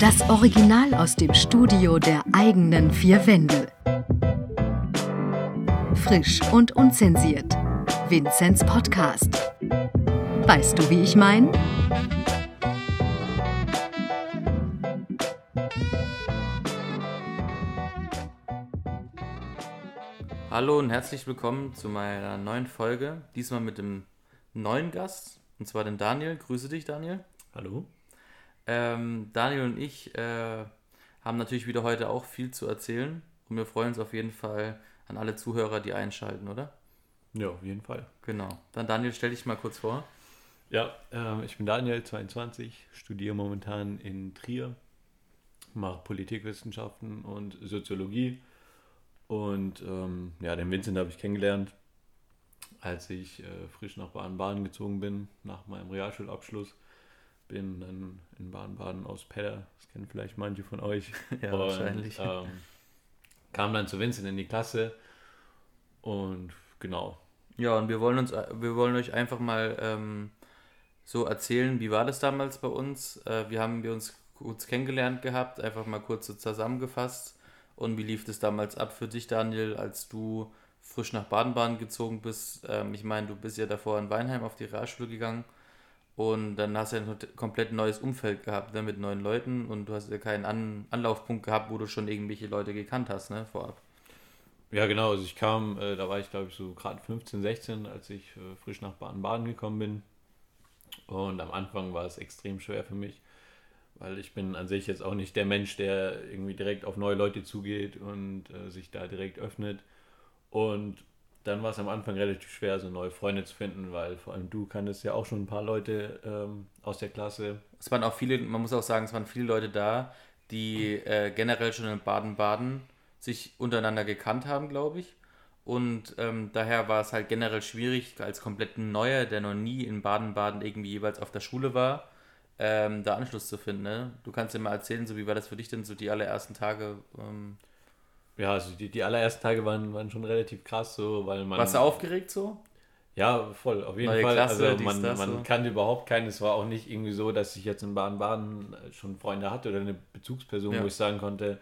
Das Original aus dem Studio der eigenen vier Wände. Frisch und unzensiert. Vinzenz Podcast. Weißt du, wie ich meine? Hallo und herzlich willkommen zu meiner neuen Folge. Diesmal mit dem neuen Gast, und zwar den Daniel. Grüße dich, Daniel. Hallo. Ähm, Daniel und ich äh, haben natürlich wieder heute auch viel zu erzählen und wir freuen uns auf jeden Fall an alle Zuhörer, die einschalten, oder? Ja, auf jeden Fall. Genau. Dann Daniel, stell dich mal kurz vor. Ja, äh, ich bin Daniel, 22, studiere momentan in Trier, mache Politikwissenschaften und Soziologie. Und ähm, ja, den Vincent habe ich kennengelernt, als ich äh, frisch nach Baden-Baden gezogen bin, nach meinem Realschulabschluss. Bin dann in Baden-Baden aus Pedder, das kennen vielleicht manche von euch. Ja, und, wahrscheinlich. Ähm, kam dann zu Vincent in die Klasse und genau. Ja, und wir wollen uns, wir wollen euch einfach mal ähm, so erzählen, wie war das damals bei uns? Äh, wie haben wir uns kurz kennengelernt gehabt, einfach mal kurz so zusammengefasst. Und wie lief das damals ab für dich, Daniel, als du frisch nach Baden-Baden gezogen bist? Ähm, ich meine, du bist ja davor in Weinheim auf die Realschule gegangen und dann hast du ja ein komplett neues Umfeld gehabt ne, mit neuen Leuten und du hast ja keinen An Anlaufpunkt gehabt, wo du schon irgendwelche Leute gekannt hast, ne, vorab. Ja, genau. Also ich kam, äh, da war ich glaube ich so gerade 15, 16, als ich äh, frisch nach Baden-Baden gekommen bin. Und am Anfang war es extrem schwer für mich, weil ich bin an sich jetzt auch nicht der Mensch, der irgendwie direkt auf neue Leute zugeht und äh, sich da direkt öffnet. Und dann war es am Anfang relativ schwer, so neue Freunde zu finden, weil vor allem du kanntest ja auch schon ein paar Leute ähm, aus der Klasse. Es waren auch viele, man muss auch sagen, es waren viele Leute da, die äh, generell schon in Baden-Baden sich untereinander gekannt haben, glaube ich. Und ähm, daher war es halt generell schwierig, als komplett Neuer, der noch nie in Baden-Baden irgendwie jeweils auf der Schule war, ähm, da Anschluss zu finden. Ne? Du kannst dir mal erzählen, so wie war das für dich denn so die allerersten Tage? Ähm, Ja, also die, die allerersten Tage waren, waren schon relativ krass, so, weil man. warst du aufgeregt so? Ja, voll, auf jeden Neue Fall. Klasse, also man, man so. kannte überhaupt keinen. Es war auch nicht irgendwie so, dass ich jetzt in Baden-Baden schon Freunde hatte oder eine Bezugsperson, Ja. wo ich sagen konnte,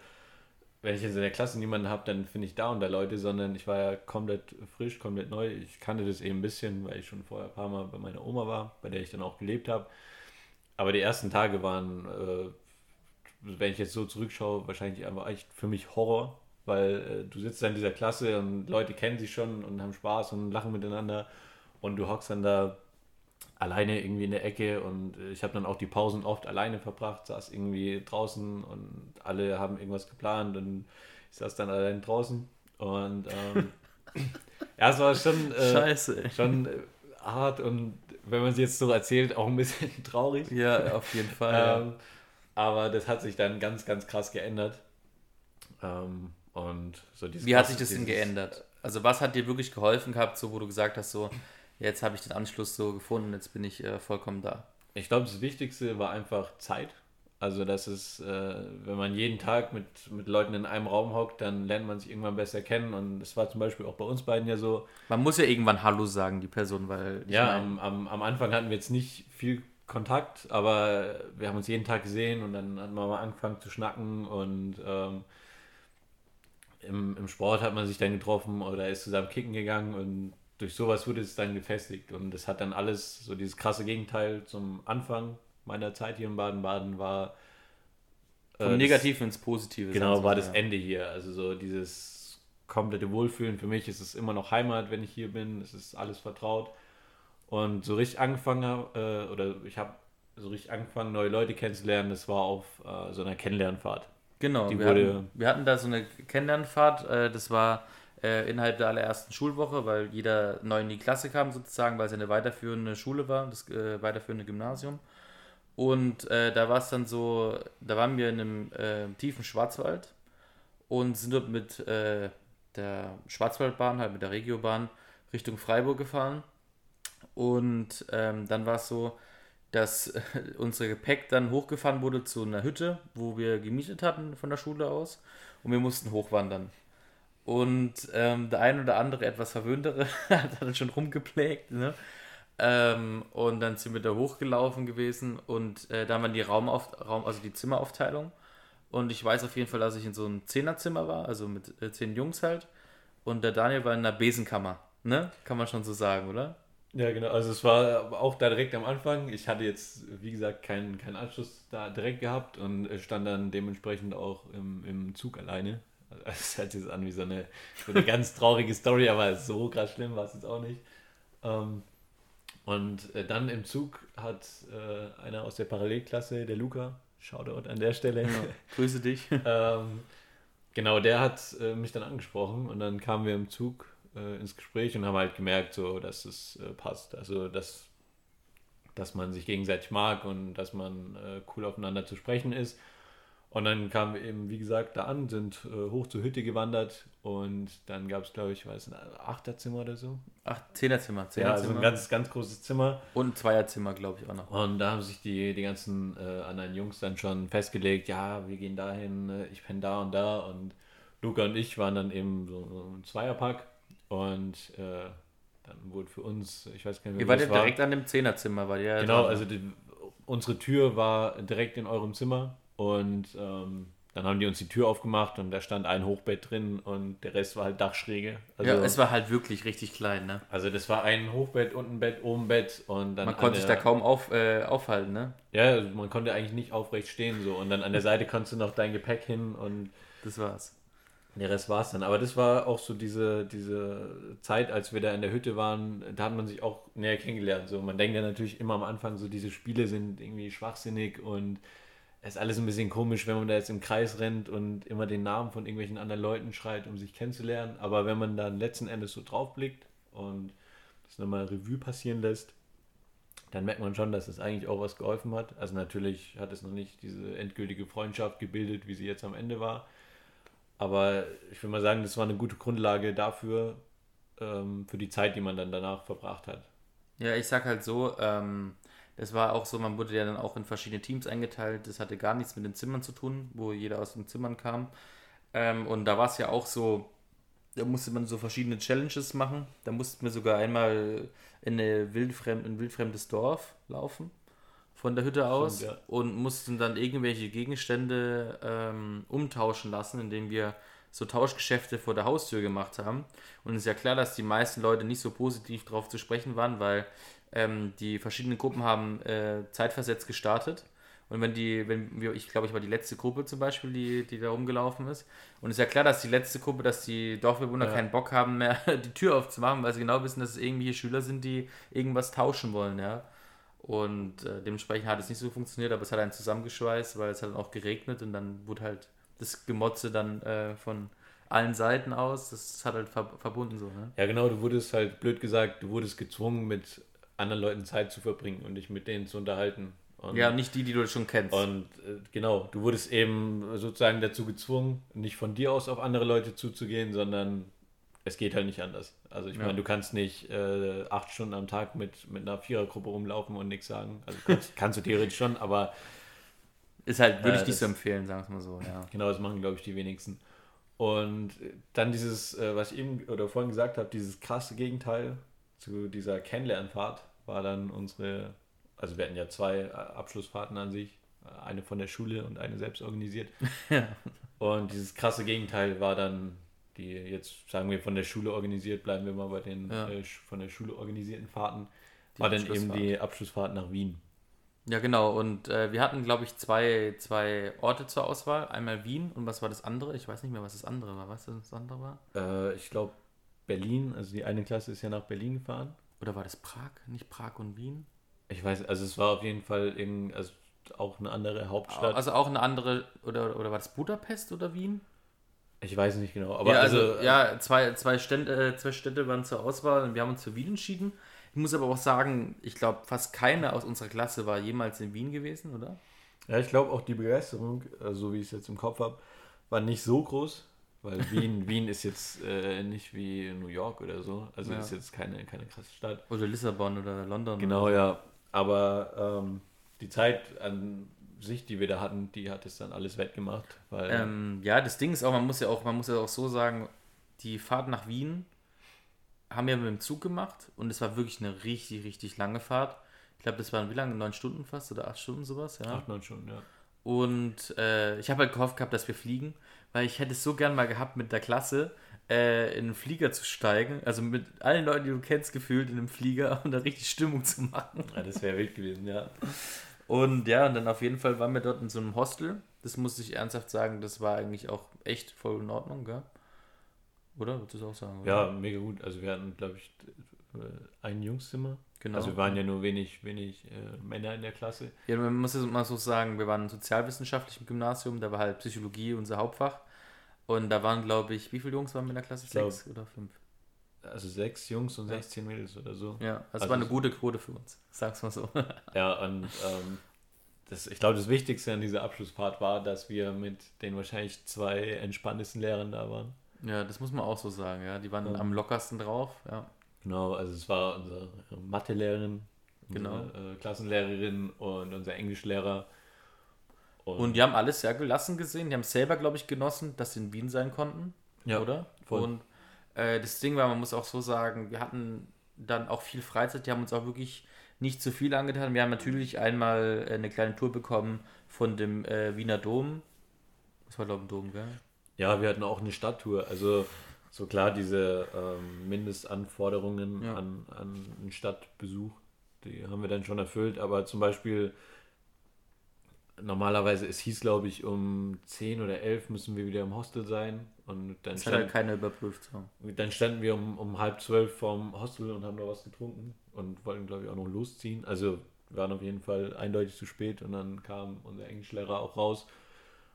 wenn ich jetzt in der Klasse niemanden habe, dann finde ich da und da Leute, sondern ich war ja komplett frisch, komplett neu. Ich kannte das eben ein bisschen, weil ich schon vorher ein paar Mal bei meiner Oma war, bei der ich dann auch gelebt habe. Aber die ersten Tage waren, äh, wenn ich jetzt so zurückschaue, wahrscheinlich einfach echt für mich Horror, weil äh, du sitzt da in dieser Klasse und Leute kennen sich schon und haben Spaß und lachen miteinander und du hockst dann da alleine irgendwie in der Ecke und äh, ich habe dann auch die Pausen oft alleine verbracht, saß irgendwie draußen und alle haben irgendwas geplant und ich saß dann allein draußen und ähm, ja, es war schon, äh, Scheiße. schon äh, hart und wenn man es jetzt so erzählt, auch ein bisschen traurig. Ja, auf jeden Fall. ja. Ähm, aber das hat sich dann ganz, ganz krass geändert. Ähm, und so dieses Wie hat sich das denn geändert? Also was hat dir wirklich geholfen gehabt, so wo du gesagt hast, so jetzt habe ich den Anschluss so gefunden, jetzt bin ich äh, vollkommen da. Ich glaube, das Wichtigste war einfach Zeit. Also, dass es, äh, wenn man jeden Tag mit, mit Leuten in einem Raum hockt, dann lernt man sich irgendwann besser kennen. Und das war zum Beispiel auch bei uns beiden ja so. Man muss ja irgendwann Hallo sagen, die Person, weil ja, am, am, am Anfang hatten wir jetzt nicht viel Kontakt, aber wir haben uns jeden Tag gesehen und dann hat man mal angefangen zu schnacken und ähm, im, im Sport hat man sich dann getroffen oder ist zusammen kicken gegangen und durch sowas wurde es dann gefestigt und das hat dann alles, so dieses krasse Gegenteil zum Anfang meiner Zeit hier in Baden-Baden war äh, vom Negativen ins Positive. Genau, war das ja. Ende hier. Also so dieses komplette Wohlfühlen. Für mich ist es immer noch Heimat, wenn ich hier bin. Es ist alles vertraut. Und so richtig angefangen habe, äh, oder ich habe so richtig angefangen, neue Leute kennenzulernen, das war auf äh, so einer Kennenlernfahrt. Genau, Die wir, wurde- hatten, wir hatten da so eine Kennenlernfahrt, äh, das war äh, innerhalb der allerersten Schulwoche, weil jeder neu in die Klasse kam sozusagen, weil es ja eine weiterführende Schule war, das äh, weiterführende Gymnasium. Und äh, da war es dann so, da waren wir in einem äh, tiefen Schwarzwald und sind dort mit äh, der Schwarzwaldbahn, halt mit der Regiobahn, Richtung Freiburg gefahren. Und ähm, dann war es so, dass äh, unser Gepäck dann hochgefahren wurde zu einer Hütte, wo wir gemietet hatten von der Schule aus. Und wir mussten hochwandern. Und ähm, der ein oder andere etwas verwöhntere hat dann schon rumgeplägt, ne? Ähm, und dann sind wir da hochgelaufen gewesen und äh, da wir die Raumauf Raum, also die Zimmeraufteilung. Und ich weiß auf jeden Fall, dass ich in so einem Zehnerzimmer war, also mit äh, zehn Jungs halt. Und der Daniel war in einer Besenkammer, ne? Kann man schon so sagen, oder? Ja, genau. Also es war auch da direkt am Anfang. Ich hatte jetzt, wie gesagt, keinen, keinen Anschluss da direkt gehabt und stand dann dementsprechend auch im, im Zug alleine. Also es hört sich an wie so eine, so eine ganz traurige Story, aber so krass schlimm war es jetzt auch nicht. Ähm, und äh, dann im Zug hat äh, einer aus der Parallelklasse, der Luca, Shoutout an der Stelle. Ja, grüße dich. ähm, genau, der hat äh, mich dann angesprochen und dann kamen wir im Zug äh, ins Gespräch und haben halt gemerkt, so, dass es äh, passt. Also, dass, dass man sich gegenseitig mag und dass man äh, cool aufeinander zu sprechen ist. Und dann kamen wir eben, wie gesagt, da an, sind äh, hoch zur Hütte gewandert und dann gab es, glaube ich, weiß ein Achterzimmer oder so. Ach, Zehnerzimmer. Ja, Zehnerzimmer. also ein ganz, ganz großes Zimmer. und ein Zweierzimmer, glaube ich, auch noch. Und da haben sich die, die ganzen äh, anderen Jungs dann schon festgelegt, ja, wir gehen dahin, äh, ich penne da und da. Und Luca und ich waren dann eben so ein Zweierpack. Und äh, dann wurde für uns, ich weiß gar nicht Ihr mehr, wart wie ja war. direkt an dem Zehnerzimmer, weil ihr ja Genau, dran- also die, unsere Tür war direkt in eurem Zimmer. Und ähm, dann haben die uns die Tür aufgemacht und da stand ein Hochbett drin und der Rest war halt Dachschräge. Also, ja, es war halt wirklich richtig klein, ne? also das war ein Hochbett, unten Bett, oben Bett und dann Man an konnte sich da der- kaum auf, äh, aufhalten, ne? Ja, also man konnte eigentlich nicht aufrecht stehen so. Und dann an der Seite konntest du noch dein Gepäck hin und Das war's. Der Rest war es dann. Aber das war auch so diese, diese Zeit, als wir da in der Hütte waren, da hat man sich auch näher kennengelernt. So, man denkt ja natürlich immer am Anfang, so diese Spiele sind irgendwie schwachsinnig und es ist alles ein bisschen komisch, wenn man da jetzt im Kreis rennt und immer den Namen von irgendwelchen anderen Leuten schreit, um sich kennenzulernen. Aber wenn man dann letzten Endes so draufblickt und das nochmal Revue passieren lässt, dann merkt man schon, dass es eigentlich auch was geholfen hat. Also natürlich hat es noch nicht diese endgültige Freundschaft gebildet, wie sie jetzt am Ende war. Aber ich will mal sagen, das war eine gute Grundlage dafür, ähm, für die Zeit, die man dann danach verbracht hat. Ja, ich sag halt so, ähm, das war auch so, man wurde ja dann auch in verschiedene Teams eingeteilt. Das hatte gar nichts mit den Zimmern zu tun, wo jeder aus den Zimmern kam. Ähm, und da war es ja auch so, da musste man so verschiedene Challenges machen. Da mussten wir sogar einmal in, eine wildfremd, in ein wildfremdes Dorf laufen, von der Hütte aus, ja. und mussten dann irgendwelche Gegenstände ähm, umtauschen lassen, indem wir so Tauschgeschäfte vor der Haustür gemacht haben. Und es ist ja klar, dass die meisten Leute nicht so positiv drauf zu sprechen waren, weil ähm, die verschiedenen Gruppen haben äh, zeitversetzt gestartet. Und wenn die, wenn wir, ich glaube, ich war die letzte Gruppe zum Beispiel, die, die da rumgelaufen ist. Und es ist ja klar, dass die letzte Gruppe, dass die Dorfbewohner Ja. keinen Bock haben mehr, die Tür aufzumachen, weil sie genau wissen, dass es irgendwelche Schüler sind, die irgendwas tauschen wollen, ja. Und äh, dementsprechend hat es nicht so funktioniert, aber es hat einen zusammengeschweißt, weil es hat dann auch geregnet und dann wurde halt das Gemotze dann äh, von allen Seiten aus, das hat halt ver verbunden so, ne? Ja, genau, du wurdest halt, blöd gesagt, du wurdest gezwungen, mit anderen Leuten Zeit zu verbringen und dich mit denen zu unterhalten. Und, Ja, nicht die, die du schon kennst. Und äh, genau, du wurdest eben sozusagen dazu gezwungen, nicht von dir aus auf andere Leute zuzugehen, sondern es geht halt nicht anders. Also ich Ja. meine, du kannst nicht äh, acht Stunden am Tag mit, mit einer Vierergruppe rumlaufen und nichts sagen. Also kannst, kannst du theoretisch schon, aber ist halt, würde äh, ich nicht so empfehlen, sagen wir es mal so, ja. Genau, das machen, glaube ich, die wenigsten. Und dann dieses, äh, was ich eben oder vorhin gesagt habe, dieses krasse Gegenteil zu dieser Kennenlernfahrt war dann unsere, also wir hatten ja zwei äh, Abschlussfahrten an sich, eine von der Schule und eine selbst organisiert. Und dieses krasse Gegenteil war dann die, jetzt sagen wir von der Schule organisiert, bleiben wir mal bei den Ja. äh, von der Schule organisierten Fahrten, Die war dann eben die Abschlussfahrt nach Wien. Ja, genau. Und äh, wir hatten, glaube ich, zwei, zwei Orte zur Auswahl. Einmal Wien und was war das andere? Ich weiß nicht mehr, was das andere war. Weißt du, was das andere war? Äh, ich glaube Berlin, also die eine Klasse ist ja nach Berlin gefahren. Oder war das Prag? Nicht Prag und Wien? Ich weiß, also es war auf jeden Fall in, also auch eine andere Hauptstadt. Also auch eine andere, oder, oder war das Budapest oder Wien? Ich weiß nicht genau, aber ja, also, also, ja, zwei, zwei, Städte, äh, zwei Städte waren zur Auswahl und wir haben uns für Wien entschieden. Ich muss aber auch sagen, ich glaube, fast keiner aus unserer Klasse war jemals in Wien gewesen, oder? ja, ich glaube auch die Begeisterung, äh, so wie ich es jetzt im Kopf habe, war nicht so groß, weil Wien, Wien ist jetzt äh, nicht wie New York oder so, also Ja. ist jetzt keine, keine krasse Stadt. Oder Lissabon oder London. Genau, oder ja, aber ähm, die Zeit an sich, die wir da hatten, die hat es dann alles wettgemacht, weil Ähm, ja, das Ding ist auch, man muss ja auch, man muss ja auch so sagen, die Fahrt nach Wien haben wir mit dem Zug gemacht und es war wirklich eine richtig, richtig lange Fahrt. Ich glaube, das waren wie lange? Neun Stunden fast oder acht Stunden sowas, ja. Acht, neun Stunden, ja. Und äh, ich habe halt gehofft gehabt, dass wir fliegen, weil ich hätte es so gern mal gehabt, mit der Klasse äh, in einen Flieger zu steigen. Also mit allen Leuten, die du kennst, gefühlt in einem Flieger und da richtig Stimmung zu machen. ja das wäre wild gewesen, ja. Und ja, und dann auf jeden Fall waren wir dort in so einem Hostel. Das muss ich ernsthaft sagen, das war eigentlich auch echt voll in Ordnung, gell? Oder? Würdest du das auch sagen? Oder? Ja, mega gut. Also wir hatten, glaube ich, äh, ein Jungszimmer. genau. Also wir waren ja nur wenig, wenig äh, Männer in der Klasse. Ja, man muss es mal so sagen, wir waren im sozialwissenschaftlichen Gymnasium, da war halt Psychologie unser Hauptfach. Und da waren, glaube ich, wie viele Jungs waren wir in der Klasse? Sechs oder fünf? Also sechs Jungs und Ja. 16 Mädels oder so. Ja, also, Also war eine gute Quote für uns. Sag's mal so. Ja, und ähm, das, ich glaube, das Wichtigste an dieser Abschlussfahrt war, dass wir mit den wahrscheinlich zwei entspanntesten Lehrern da waren. ja, das muss man auch so sagen, ja. Die waren Ja. am lockersten drauf, ja. Genau, also es war unsere Mathelehrerin, unsere Genau. äh, Klassenlehrerin und unser Englischlehrer. Und die haben alles sehr gelassen gesehen. Die haben selber, glaube ich, genossen, dass sie in Wien sein konnten. Ja, oder? voll. Und äh, das Ding war, man muss auch so sagen, wir hatten dann auch viel Freizeit. Die haben uns auch wirklich nicht zu viel angetan. Wir haben natürlich einmal äh, eine kleine Tour bekommen von dem äh, Wiener Dom. Das war, glaube ich, ein Dom, gell? Ja, wir hatten auch eine Stadttour. Also so klar, diese ähm, Mindestanforderungen Ja. an, an einen Stadtbesuch, die haben wir dann schon erfüllt. Aber zum Beispiel normalerweise, es hieß, glaube ich, um 10 oder 11 müssen wir wieder im Hostel sein. Und dann, Das hat halt stand, keiner überprüft. So. dann standen wir um, um halb zwölf vorm Hostel und haben da was getrunken und wollten, glaube ich, auch noch losziehen. Also wir waren auf jeden Fall eindeutig zu spät und dann kam unser Englischlehrer auch raus,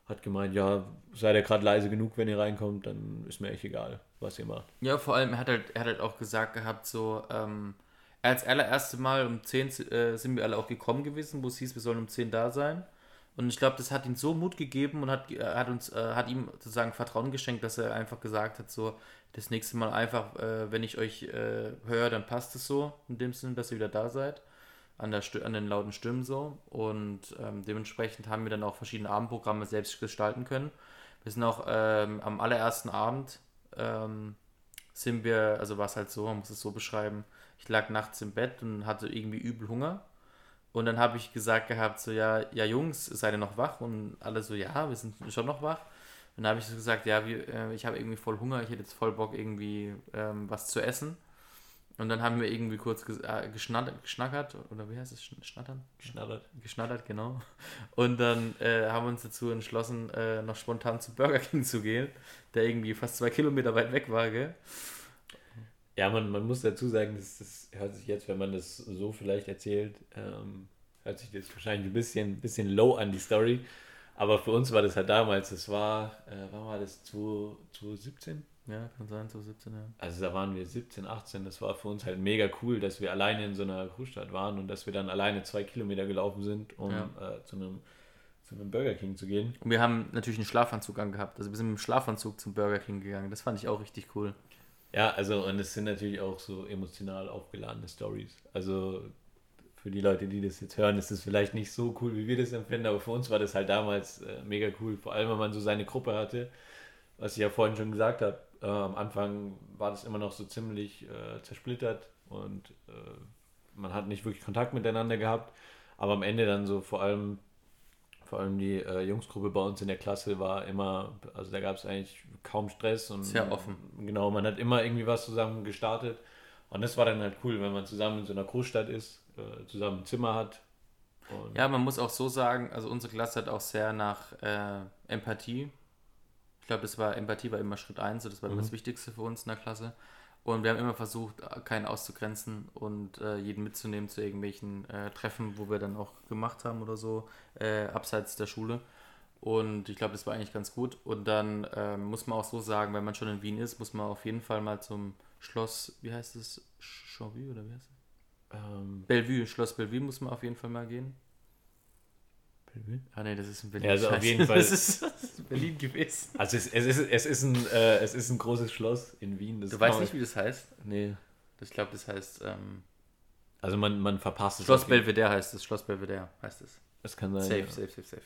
hat gemeint, ja, seid ihr gerade leise genug, wenn ihr reinkommt, dann ist mir echt egal, was ihr macht. Ja, vor allem, er hat halt, er hat halt auch gesagt gehabt, so, ähm, als allererste Mal um 10 äh, sind wir alle auch gekommen gewesen, wo es hieß, wir sollen um 10 da sein. Und ich glaube, das hat ihm so Mut gegeben und hat, äh, hat uns, äh, hat ihm sozusagen Vertrauen geschenkt, dass er einfach gesagt hat, so, das nächste Mal einfach, äh, wenn ich euch äh, höre, dann passt es so, in dem Sinne, dass ihr wieder da seid. An, der an den lauten Stimmen so. Und ähm, dementsprechend haben wir dann auch verschiedene Abendprogramme selbst gestalten können. Wir sind auch ähm, am allerersten Abend ähm, sind wir, also war es halt so, man muss es so beschreiben, ich lag nachts im Bett und hatte irgendwie übel Hunger. Und dann habe ich gesagt gehabt, so, ja, ja Jungs, seid ihr noch wach? Und alle so, ja, wir sind schon noch wach. Und dann habe ich so gesagt, ja, wir, äh, ich habe irgendwie voll Hunger, ich hätte jetzt voll Bock, irgendwie ähm, was zu essen. Und dann haben wir irgendwie kurz ges äh, geschnattert, geschnackert, oder wie heißt es, Schn- schnattern? Schnattert. Geschnattert, genau. Und dann äh, haben wir uns dazu entschlossen, äh, noch spontan zu Burger King zu gehen, der irgendwie fast zwei Kilometer weit weg war, gell? Ja, man, man muss dazu sagen, das, das hört sich jetzt, wenn man das so vielleicht erzählt, ähm, hört sich das wahrscheinlich ein bisschen, bisschen low an, die Story. Aber für uns war das halt damals, das war, äh, wann war das, 20- 2017? Ja, kann sein, so 17 Jahre. Also da waren wir 17, 18, das war für uns halt mega cool, dass wir alleine in so einer Großstadt waren und dass wir dann alleine zwei Kilometer gelaufen sind, um Ja. äh, zu, einem, zu einem Burger King zu gehen. Und wir haben natürlich einen Schlafanzug angehabt. Also wir sind mit dem Schlafanzug zum Burger King gegangen. Das fand ich auch richtig cool. Ja, also und es sind natürlich auch so emotional aufgeladene Stories. Also für die Leute, die das jetzt hören, ist es vielleicht nicht so cool, wie wir das empfinden, aber für uns war das halt damals äh, mega cool. Vor allem, wenn man so seine Gruppe hatte, was ich ja vorhin schon gesagt habe. Äh, am Anfang war das immer noch so ziemlich äh, zersplittert und äh, man hat nicht wirklich Kontakt miteinander gehabt. Aber am Ende dann so vor allem vor allem die äh, Jungsgruppe bei uns in der Klasse war immer, also da gab es eigentlich kaum Stress und Sehr offen. Genau, man hat immer irgendwie was zusammen gestartet. Und das war dann halt cool, wenn man zusammen in so einer Großstadt ist, äh, zusammen ein Zimmer hat. Ja, man muss auch so sagen, also unsere Klasse hat auch sehr nach äh, Empathie. Ich glaube, das war Empathie war immer Schritt 1, so das war immer das Wichtigste für uns in der Klasse. Und wir haben immer versucht, keinen auszugrenzen und äh, jeden mitzunehmen zu irgendwelchen äh, Treffen, wo wir dann auch gemacht haben oder so, äh, abseits der Schule. Und ich glaube, das war eigentlich ganz gut. Und dann ähm, muss man auch so sagen, wenn man schon in Wien ist, muss man auf jeden Fall mal zum Schloss, wie heißt es? Chauvy oder wie heißt es? ähm, Bellevue, Schloss Bellevue muss man auf jeden Fall mal gehen. Ah ne, das ist in Berlin. Ja, also auf jeden Fall. Das ist, das ist in Berlin gewesen. also es, es, ist, es, ist ein, äh, es ist ein großes Schloss in Wien. Das Du weißt man- nicht, wie das heißt? Nee. Ich glaube, das heißt ähm, Also man, man verpasst es. Schloss auf jeden- Belvedere heißt es. Schloss Belvedere heißt es. Das kann sein. Safe, ja. safe, safe, safe.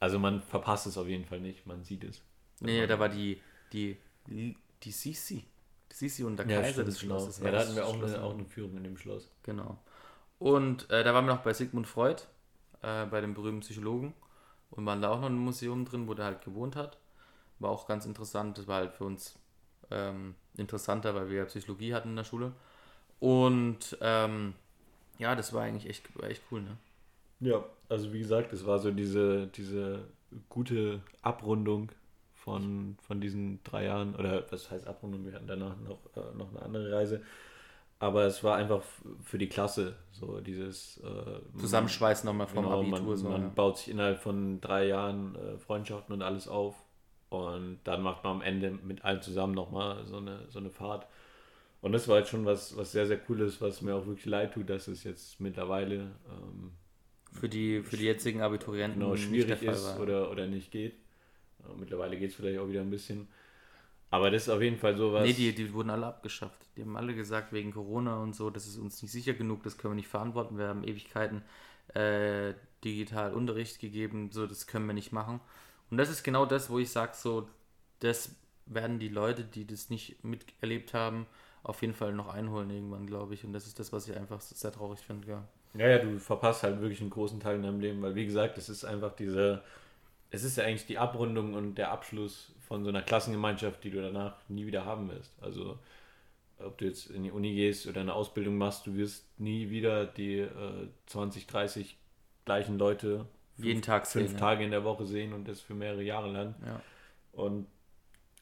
Also man verpasst es auf jeden Fall nicht, man sieht es. Nee, da war die, die, die Sisi. Sisi und der Ja, Kaiser stimmt, des genau. Schlosses. Ja, da das hatten wir auch eine, in- auch eine Führung in dem Schloss. Genau. Und äh, da waren wir noch bei Sigmund Freud, äh, bei dem berühmten Psychologen. Und waren da auch noch in Museum drin, wo der halt gewohnt hat. War auch ganz interessant. Das war halt für uns ähm, interessanter, weil wir ja Psychologie hatten in der Schule. Und ähm, ja, das war eigentlich echt, war echt cool, ne? Ja, also wie gesagt, es war so diese, diese gute Abrundung von, von diesen drei Jahren, oder was heißt Abrundung, wir hatten danach noch, äh, noch eine andere Reise, aber es war einfach für die Klasse, so dieses äh, Zusammenschweißen nochmal vom genau, Abitur. man, so, man ja. baut sich innerhalb von drei Jahren äh, Freundschaften und alles auf und dann macht man am Ende mit allen zusammen nochmal so eine, so eine Fahrt. Und das war halt schon was, was sehr, sehr Cooles, was mir auch wirklich leid tut, dass es jetzt mittlerweile ähm, Für die, für die jetzigen Abiturienten genau schwierig ist oder, oder nicht geht. Äh, Mittlerweile geht es vielleicht auch wieder ein bisschen. Aber das ist auf jeden Fall sowas. Nee, die, die wurden alle abgeschafft. Die haben alle gesagt, wegen Corona und so, das ist uns nicht sicher genug, das können wir nicht verantworten. Wir haben Ewigkeiten äh, digital Unterricht gegeben, so das können wir nicht machen. Und das ist genau das, wo ich sage, so, das werden die Leute, die das nicht miterlebt haben, auf jeden Fall noch einholen irgendwann, glaube ich. Und das ist das, was ich einfach sehr traurig finde, ja. Ja, ja, du verpasst halt wirklich einen großen Teil in deinem Leben, weil wie gesagt, es ist einfach diese, es ist ja eigentlich die Abrundung und der Abschluss von so einer Klassengemeinschaft, die du danach nie wieder haben wirst. Also ob du jetzt in die Uni gehst oder eine Ausbildung machst, du wirst nie wieder die äh, 20, 30 gleichen Leute Jeden Tag fünf sehen, ja. Tage in der Woche sehen und das für mehrere Jahre lang. Ja. Und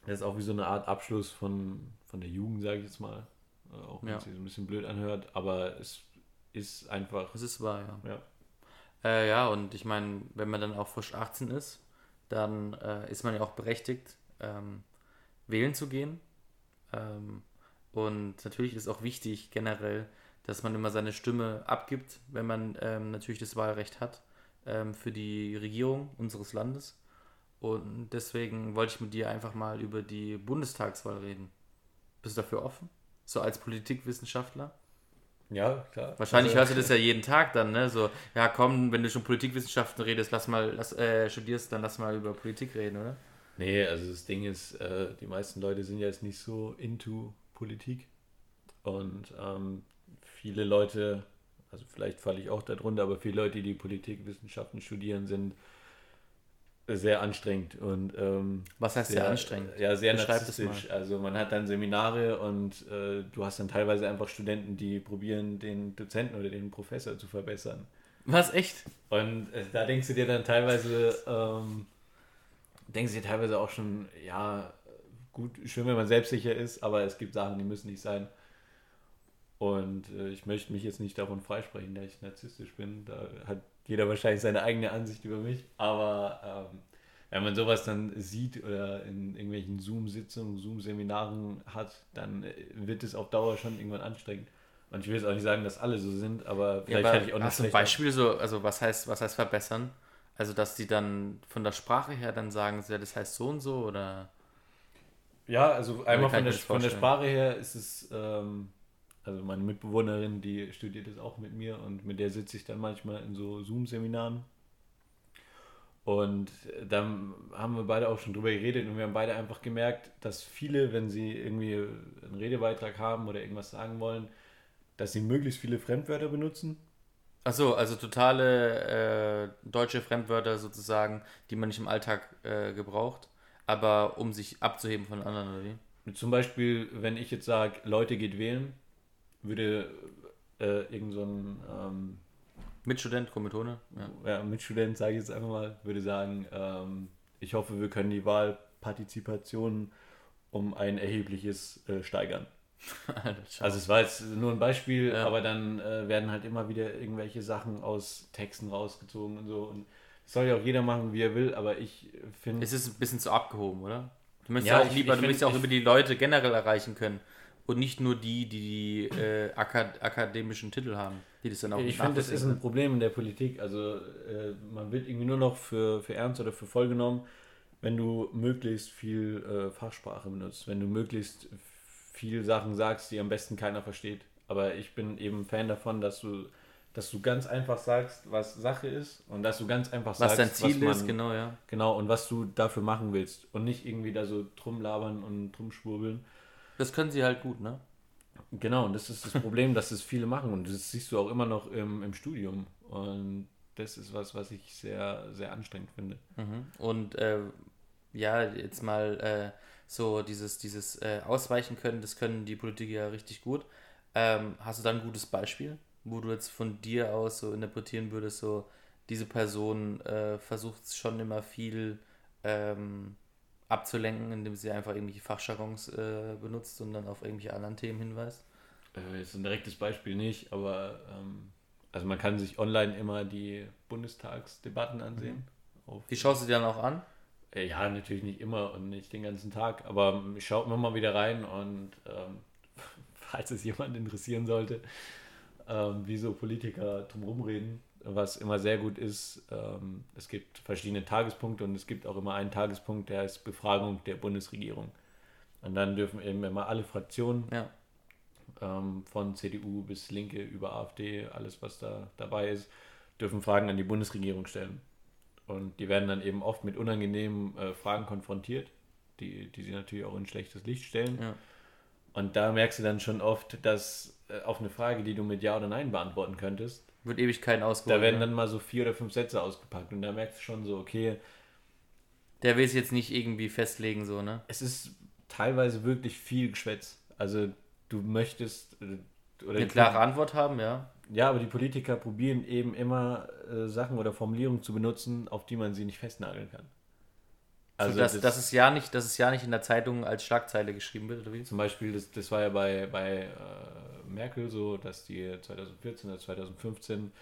das ist auch wie so eine Art Abschluss von, von der Jugend, sage ich jetzt mal. Äh, Auch wenn Ja. es sich so ein bisschen blöd anhört, aber es ist einfach. Das ist wahr, ja. Ja. Äh, ja, und ich meine, wenn man dann auch frisch 18 ist, dann äh, ist man ja auch berechtigt, ähm, wählen zu gehen. Ähm, und natürlich ist auch wichtig generell, dass man immer seine Stimme abgibt, wenn man ähm, natürlich das Wahlrecht hat ähm, für die Regierung unseres Landes. Und deswegen wollte ich mit dir einfach mal über die Bundestagswahl reden. Bist du dafür offen? So als Politikwissenschaftler? Ja, klar. Wahrscheinlich Also- hörst du das ja jeden Tag dann, ne? So, ja komm, wenn du schon Politikwissenschaften redest, lass mal, lass, äh, studierst, dann lass mal über Politik reden, oder? Nee, also das Ding ist, äh, die meisten Leute sind ja jetzt nicht so into Politik. Und ähm, viele Leute, also vielleicht falle ich auch darunter, aber viele Leute, die Politikwissenschaften studieren, sind sehr anstrengend und ähm, Was heißt sehr anstrengend? Ja, sehr narzisstisch. Also man hat dann Seminare und äh, du hast dann teilweise einfach Studenten, die probieren, den Dozenten oder den Professor zu verbessern. Was, echt? Und äh, da denkst du dir dann teilweise, ähm, denkst du dir teilweise auch schon, ja, gut, schön, wenn man selbstsicher ist, aber es gibt Sachen, die müssen nicht sein. Und äh, ich möchte mich jetzt nicht davon freisprechen, dass ich narzisstisch bin. Da hat jeder wahrscheinlich seine eigene Ansicht über mich. Aber ähm, wenn man sowas dann sieht oder in irgendwelchen Zoom-Sitzungen, Zoom-Seminaren hat, dann äh, wird es auf Dauer schon irgendwann anstrengend. Und ich will jetzt auch nicht sagen, dass alle so sind, aber vielleicht aber hatte ich auch nicht hast du ein Beispiel so, also was heißt, was heißt verbessern? Also, dass die dann von der Sprache her dann sagen, ja, das heißt so und so, oder? Ja, also einmal von der, von der. Sprache her ist es, ähm, also meine Mitbewohnerin, die studiert es auch mit mir und mit der sitze ich dann manchmal in so Zoom-Seminaren. Und dann haben wir beide auch schon drüber geredet und wir haben beide einfach gemerkt, dass viele, wenn sie irgendwie einen Redebeitrag haben oder irgendwas sagen wollen, dass sie möglichst viele Fremdwörter benutzen. Achso, also totale äh, deutsche Fremdwörter sozusagen, die man nicht im Alltag äh, gebraucht, aber um sich abzuheben von anderen, oder wie? Zum Beispiel, wenn ich jetzt sage, Leute geht wählen, würde äh, irgend so ein ähm, Mitstudent, Kommilitone? Ja. ja, Mitstudent, sage ich jetzt einfach mal, würde sagen, ähm, ich hoffe, wir können die Wahlpartizipation um ein erhebliches äh, steigern. Also es war jetzt nur ein Beispiel, Ja. aber dann äh, werden halt immer wieder irgendwelche Sachen aus Texten rausgezogen und so. Und das soll ja auch jeder machen, wie er will, aber ich finde... Es ist ein bisschen zu abgehoben, oder? Du möchtest Ja, auch ich- lieber, ich du find- möchtest ja auch über die Leute generell erreichen können und nicht nur die, die die äh, akad akademischen Titel haben, die das dann auch Ich finde, das ist ein Problem in der Politik. Also äh, man wird irgendwie nur noch für, für ernst oder für voll genommen, wenn du möglichst viel äh, Fachsprache benutzt, wenn du möglichst viel Sachen sagst, die am besten keiner versteht. Aber ich bin eben Fan davon, dass du, dass du ganz einfach sagst, was Sache ist und dass du ganz einfach was sagst, dein Ziel man, ist, genau, ja. Genau, und was du dafür machen willst. Und nicht irgendwie da so drum labern und drum schwurbeln. Das können sie halt gut, ne? Genau, und das ist das Problem, dass es viele machen und das siehst du auch immer noch im, im Studium. Und das ist was, was ich sehr, sehr anstrengend finde. Mhm. Und äh, ja, jetzt mal äh, so dieses, dieses äh, Ausweichen können, das können die Politiker ja richtig gut. Ähm, hast du da ein gutes Beispiel, wo du jetzt von dir aus so interpretieren würdest, so diese Person äh, versucht schon immer viel ähm, abzulenken, indem sie einfach irgendwelche Fachjargons äh, benutzt und dann auf irgendwelche anderen Themen hinweist? Äh, jetzt ein direktes Beispiel nicht, aber ähm, also man kann sich online immer die Bundestagsdebatten ansehen. Mhm. Die schaust du dir dann auch an? Äh, ja, natürlich nicht immer und nicht den ganzen Tag, aber ich schaue immer mal wieder rein und ähm, falls es jemand interessieren sollte, ähm, wie so Politiker drumherum reden, was immer sehr gut ist, ähm, es gibt verschiedene Tagespunkte und es gibt auch immer einen Tagespunkt, der ist Befragung der Bundesregierung. Und dann dürfen eben immer alle Fraktionen, ja. ähm, von CDU bis Linke über AfD, alles was da dabei ist, dürfen Fragen an die Bundesregierung stellen. Und die werden dann eben oft mit unangenehmen äh, Fragen konfrontiert, die, die sie natürlich auch in schlechtes Licht stellen. Ja. Und da merkst du dann schon oft, dass äh, auf eine Frage, die du mit Ja oder Nein beantworten könntest, wird Ewigkeiten ausgeholt. Da werden ne? dann mal so vier oder fünf Sätze ausgepackt und da merkst du schon so, okay. Der will es jetzt nicht irgendwie festlegen, so, ne? Es ist teilweise wirklich viel Geschwätz. Also du möchtest. Äh, oder Eine klare Antwort haben, ja. Ja, aber die Politiker probieren eben immer äh, Sachen oder Formulierungen zu benutzen, auf die man sie nicht festnageln kann. Also so, dass, das, dass, es ja nicht, dass es ja nicht in der Zeitung als Schlagzeile geschrieben wird, oder wie? Zum Beispiel, das, das war ja bei, bei äh, Merkel so, dass die 2014 oder 2015,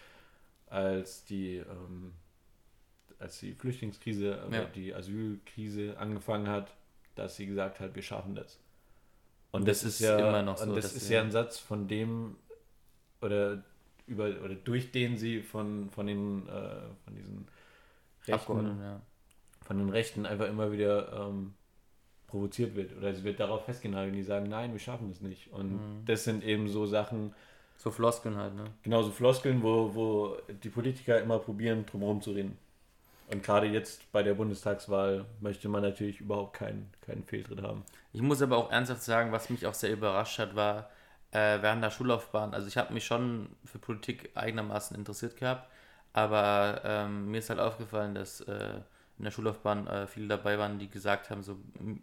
als die, ähm, als die Flüchtlingskrise, äh, ja. die Asylkrise angefangen hat, dass sie gesagt hat, wir schaffen das. Und das, das ist ja immer noch so. Und das ist ja ein Satz, von dem oder über oder durch den sie von, von den äh, von diesen Rechten, ja. Von den Rechten einfach immer wieder ähm, provoziert wird. Oder es wird darauf festgenagelt, die sagen, nein, wir schaffen das nicht. Und mhm. das sind eben so Sachen. So Floskeln halt, ne? Genau, so Floskeln, wo, wo die Politiker immer probieren, drumherum zu reden. Und gerade jetzt bei der Bundestagswahl möchte man natürlich überhaupt keinen, keinen Fehltritt haben. Ich muss aber auch ernsthaft sagen, was mich auch sehr überrascht hat, war äh, während der Schullaufbahn. Also ich habe mich schon für Politik eigenermaßen interessiert gehabt, aber ähm, mir ist halt aufgefallen, dass äh, in der Schullaufbahn äh, viele dabei waren, die gesagt haben, so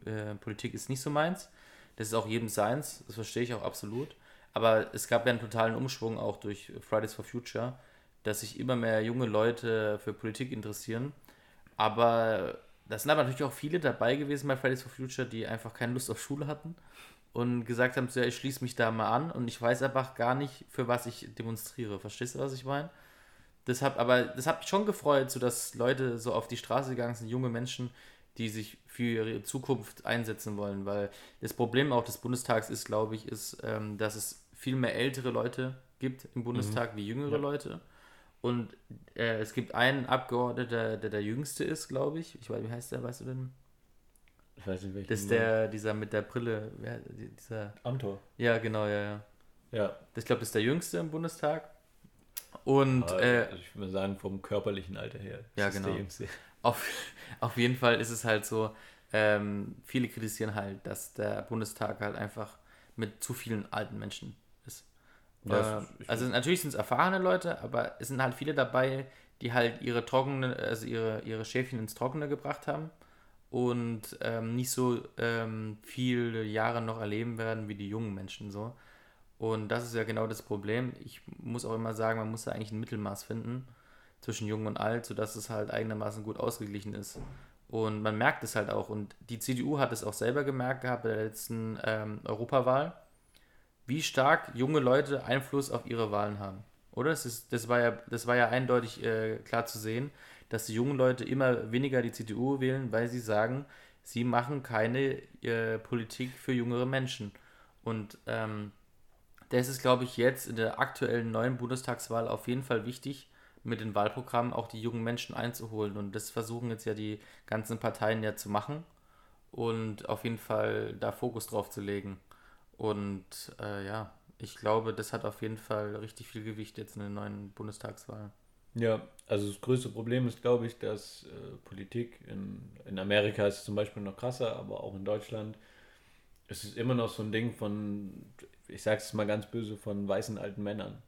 äh, Politik ist nicht so meins. Das ist auch jedem seins, das verstehe ich auch absolut. Aber es gab ja einen totalen Umschwung auch durch Fridays for Future, dass sich immer mehr junge Leute für Politik interessieren. Aber da sind aber natürlich auch viele dabei gewesen bei Fridays for Future, die einfach keine Lust auf Schule hatten und gesagt haben, so, ja, ich schließe mich da mal an und ich weiß einfach gar nicht, für was ich demonstriere. Verstehst du, was ich meine? Das hat, aber das hat mich schon gefreut, so dass Leute so auf die Straße gegangen sind, junge Menschen, die sich für ihre Zukunft einsetzen wollen, weil das Problem auch des Bundestags ist, glaube ich, ist, ähm, dass es viel mehr ältere Leute gibt im Bundestag mhm. wie jüngere ja. Leute. Und äh, es gibt einen Abgeordneter, der der jüngste ist, glaube ich. Ich weiß, wie heißt der, weißt du denn? Ich weiß nicht, welchen. Das ist der, dieser mit der Brille, wer, dieser. Amtor. Ja, genau, ja, ja. Ja. Ich glaube, das ist der jüngste im Bundestag. Und Aber, äh, also ich würde sagen, vom körperlichen Alter her. Ja, genau. Auf, auf jeden Fall ist es halt so, ähm, viele kritisieren halt, dass der Bundestag halt einfach mit zu vielen alten Menschen ist. Ja, äh, also natürlich sind es erfahrene Leute, aber es sind halt viele dabei, die halt ihre trockene, also ihre, ihre Schäfchen ins Trockene gebracht haben und ähm, nicht so ähm, viele Jahre noch erleben werden wie die jungen Menschen so. Und das ist ja genau das Problem. Ich muss auch immer sagen, man muss da eigentlich ein Mittelmaß finden zwischen jung und alt, sodass es halt eigenermaßen gut ausgeglichen ist. Und man merkt es halt auch. Und die CDU hat es auch selber gemerkt gehabt bei der letzten ähm, Europawahl, wie stark junge Leute Einfluss auf ihre Wahlen haben. Oder? Das, ist, das, war, ja, das war ja eindeutig äh, klar zu sehen, dass die jungen Leute immer weniger die CDU wählen, weil sie sagen, sie machen keine äh, Politik für jüngere Menschen. Und ähm, das ist, glaube ich, jetzt in der aktuellen neuen Bundestagswahl auf jeden Fall wichtig, mit den Wahlprogrammen auch die jungen Menschen einzuholen. Und das versuchen jetzt ja die ganzen Parteien ja zu machen und auf jeden Fall da Fokus drauf zu legen. Und äh, ja, ich glaube, das hat auf jeden Fall richtig viel Gewicht jetzt in der neuen Bundestagswahl. Ja, also das größte Problem ist, glaube ich, dass äh, Politik in, in Amerika ist zum Beispiel noch krasser, aber auch in Deutschland es ist immer noch so ein Ding von, ich sage es mal ganz böse, von weißen alten Männern.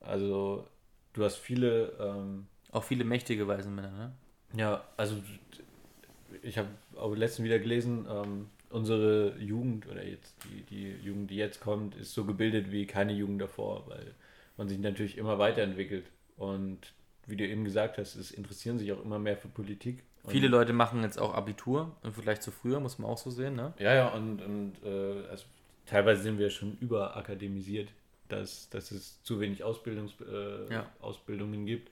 Also du hast viele... Ähm, auch viele mächtige weiße Männer, ne? Ja, also ich habe auch letztens wieder gelesen, ähm, unsere Jugend oder jetzt die, die Jugend, die jetzt kommt, ist so gebildet wie keine Jugend davor, weil man sich natürlich immer weiterentwickelt. Und wie du eben gesagt hast, es interessieren sich auch immer mehr für Politik. Viele Leute machen jetzt auch Abitur im Vergleich zu früher, muss man auch so sehen, ne? Ja, ja, und, und äh, also teilweise sind wir schon überakademisiert, dass, dass es zu wenig Ausbildungs, äh, ja. Ausbildungen gibt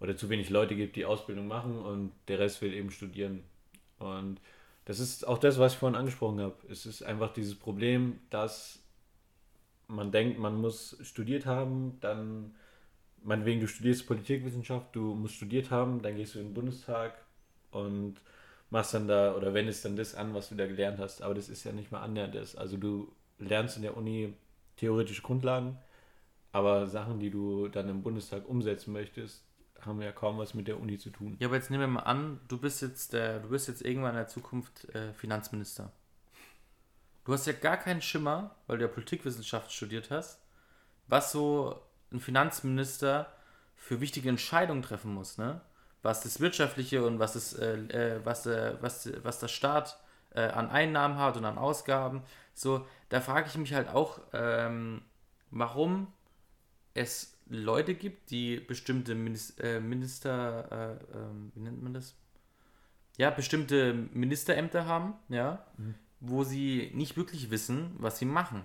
oder zu wenig Leute gibt, die Ausbildung machen und der Rest will eben studieren. Und das ist auch das, was ich vorhin angesprochen habe. Es ist einfach dieses Problem, dass man denkt, man muss studiert haben, dann, meinetwegen, du studierst Politikwissenschaft, du musst studiert haben, dann gehst du in den Bundestag und machst dann da oder wendest dann das an, was du da gelernt hast. Aber das ist ja nicht mal annähernd das. Also du lernst in der Uni theoretische Grundlagen, aber Sachen, die du dann im Bundestag umsetzen möchtest, haben ja kaum was mit der Uni zu tun. Ja, aber jetzt nehmen wir mal an, du bist jetzt der, du bist jetzt irgendwann in der Zukunft äh, Finanzminister. Du hast ja gar keinen Schimmer, weil du ja Politikwissenschaft studiert hast, was so ein Finanzminister für wichtige Entscheidungen treffen muss, ne? Was das Wirtschaftliche und was das, äh, äh was, äh, was, was der Staat äh, an Einnahmen hat und an Ausgaben. So, da frage ich mich halt auch, ähm, warum es Leute gibt, die bestimmte Minister, äh, Minister äh, äh, wie nennt man das? Ja, bestimmte Ministerämter haben, ja, mhm. wo sie nicht wirklich wissen, was sie machen.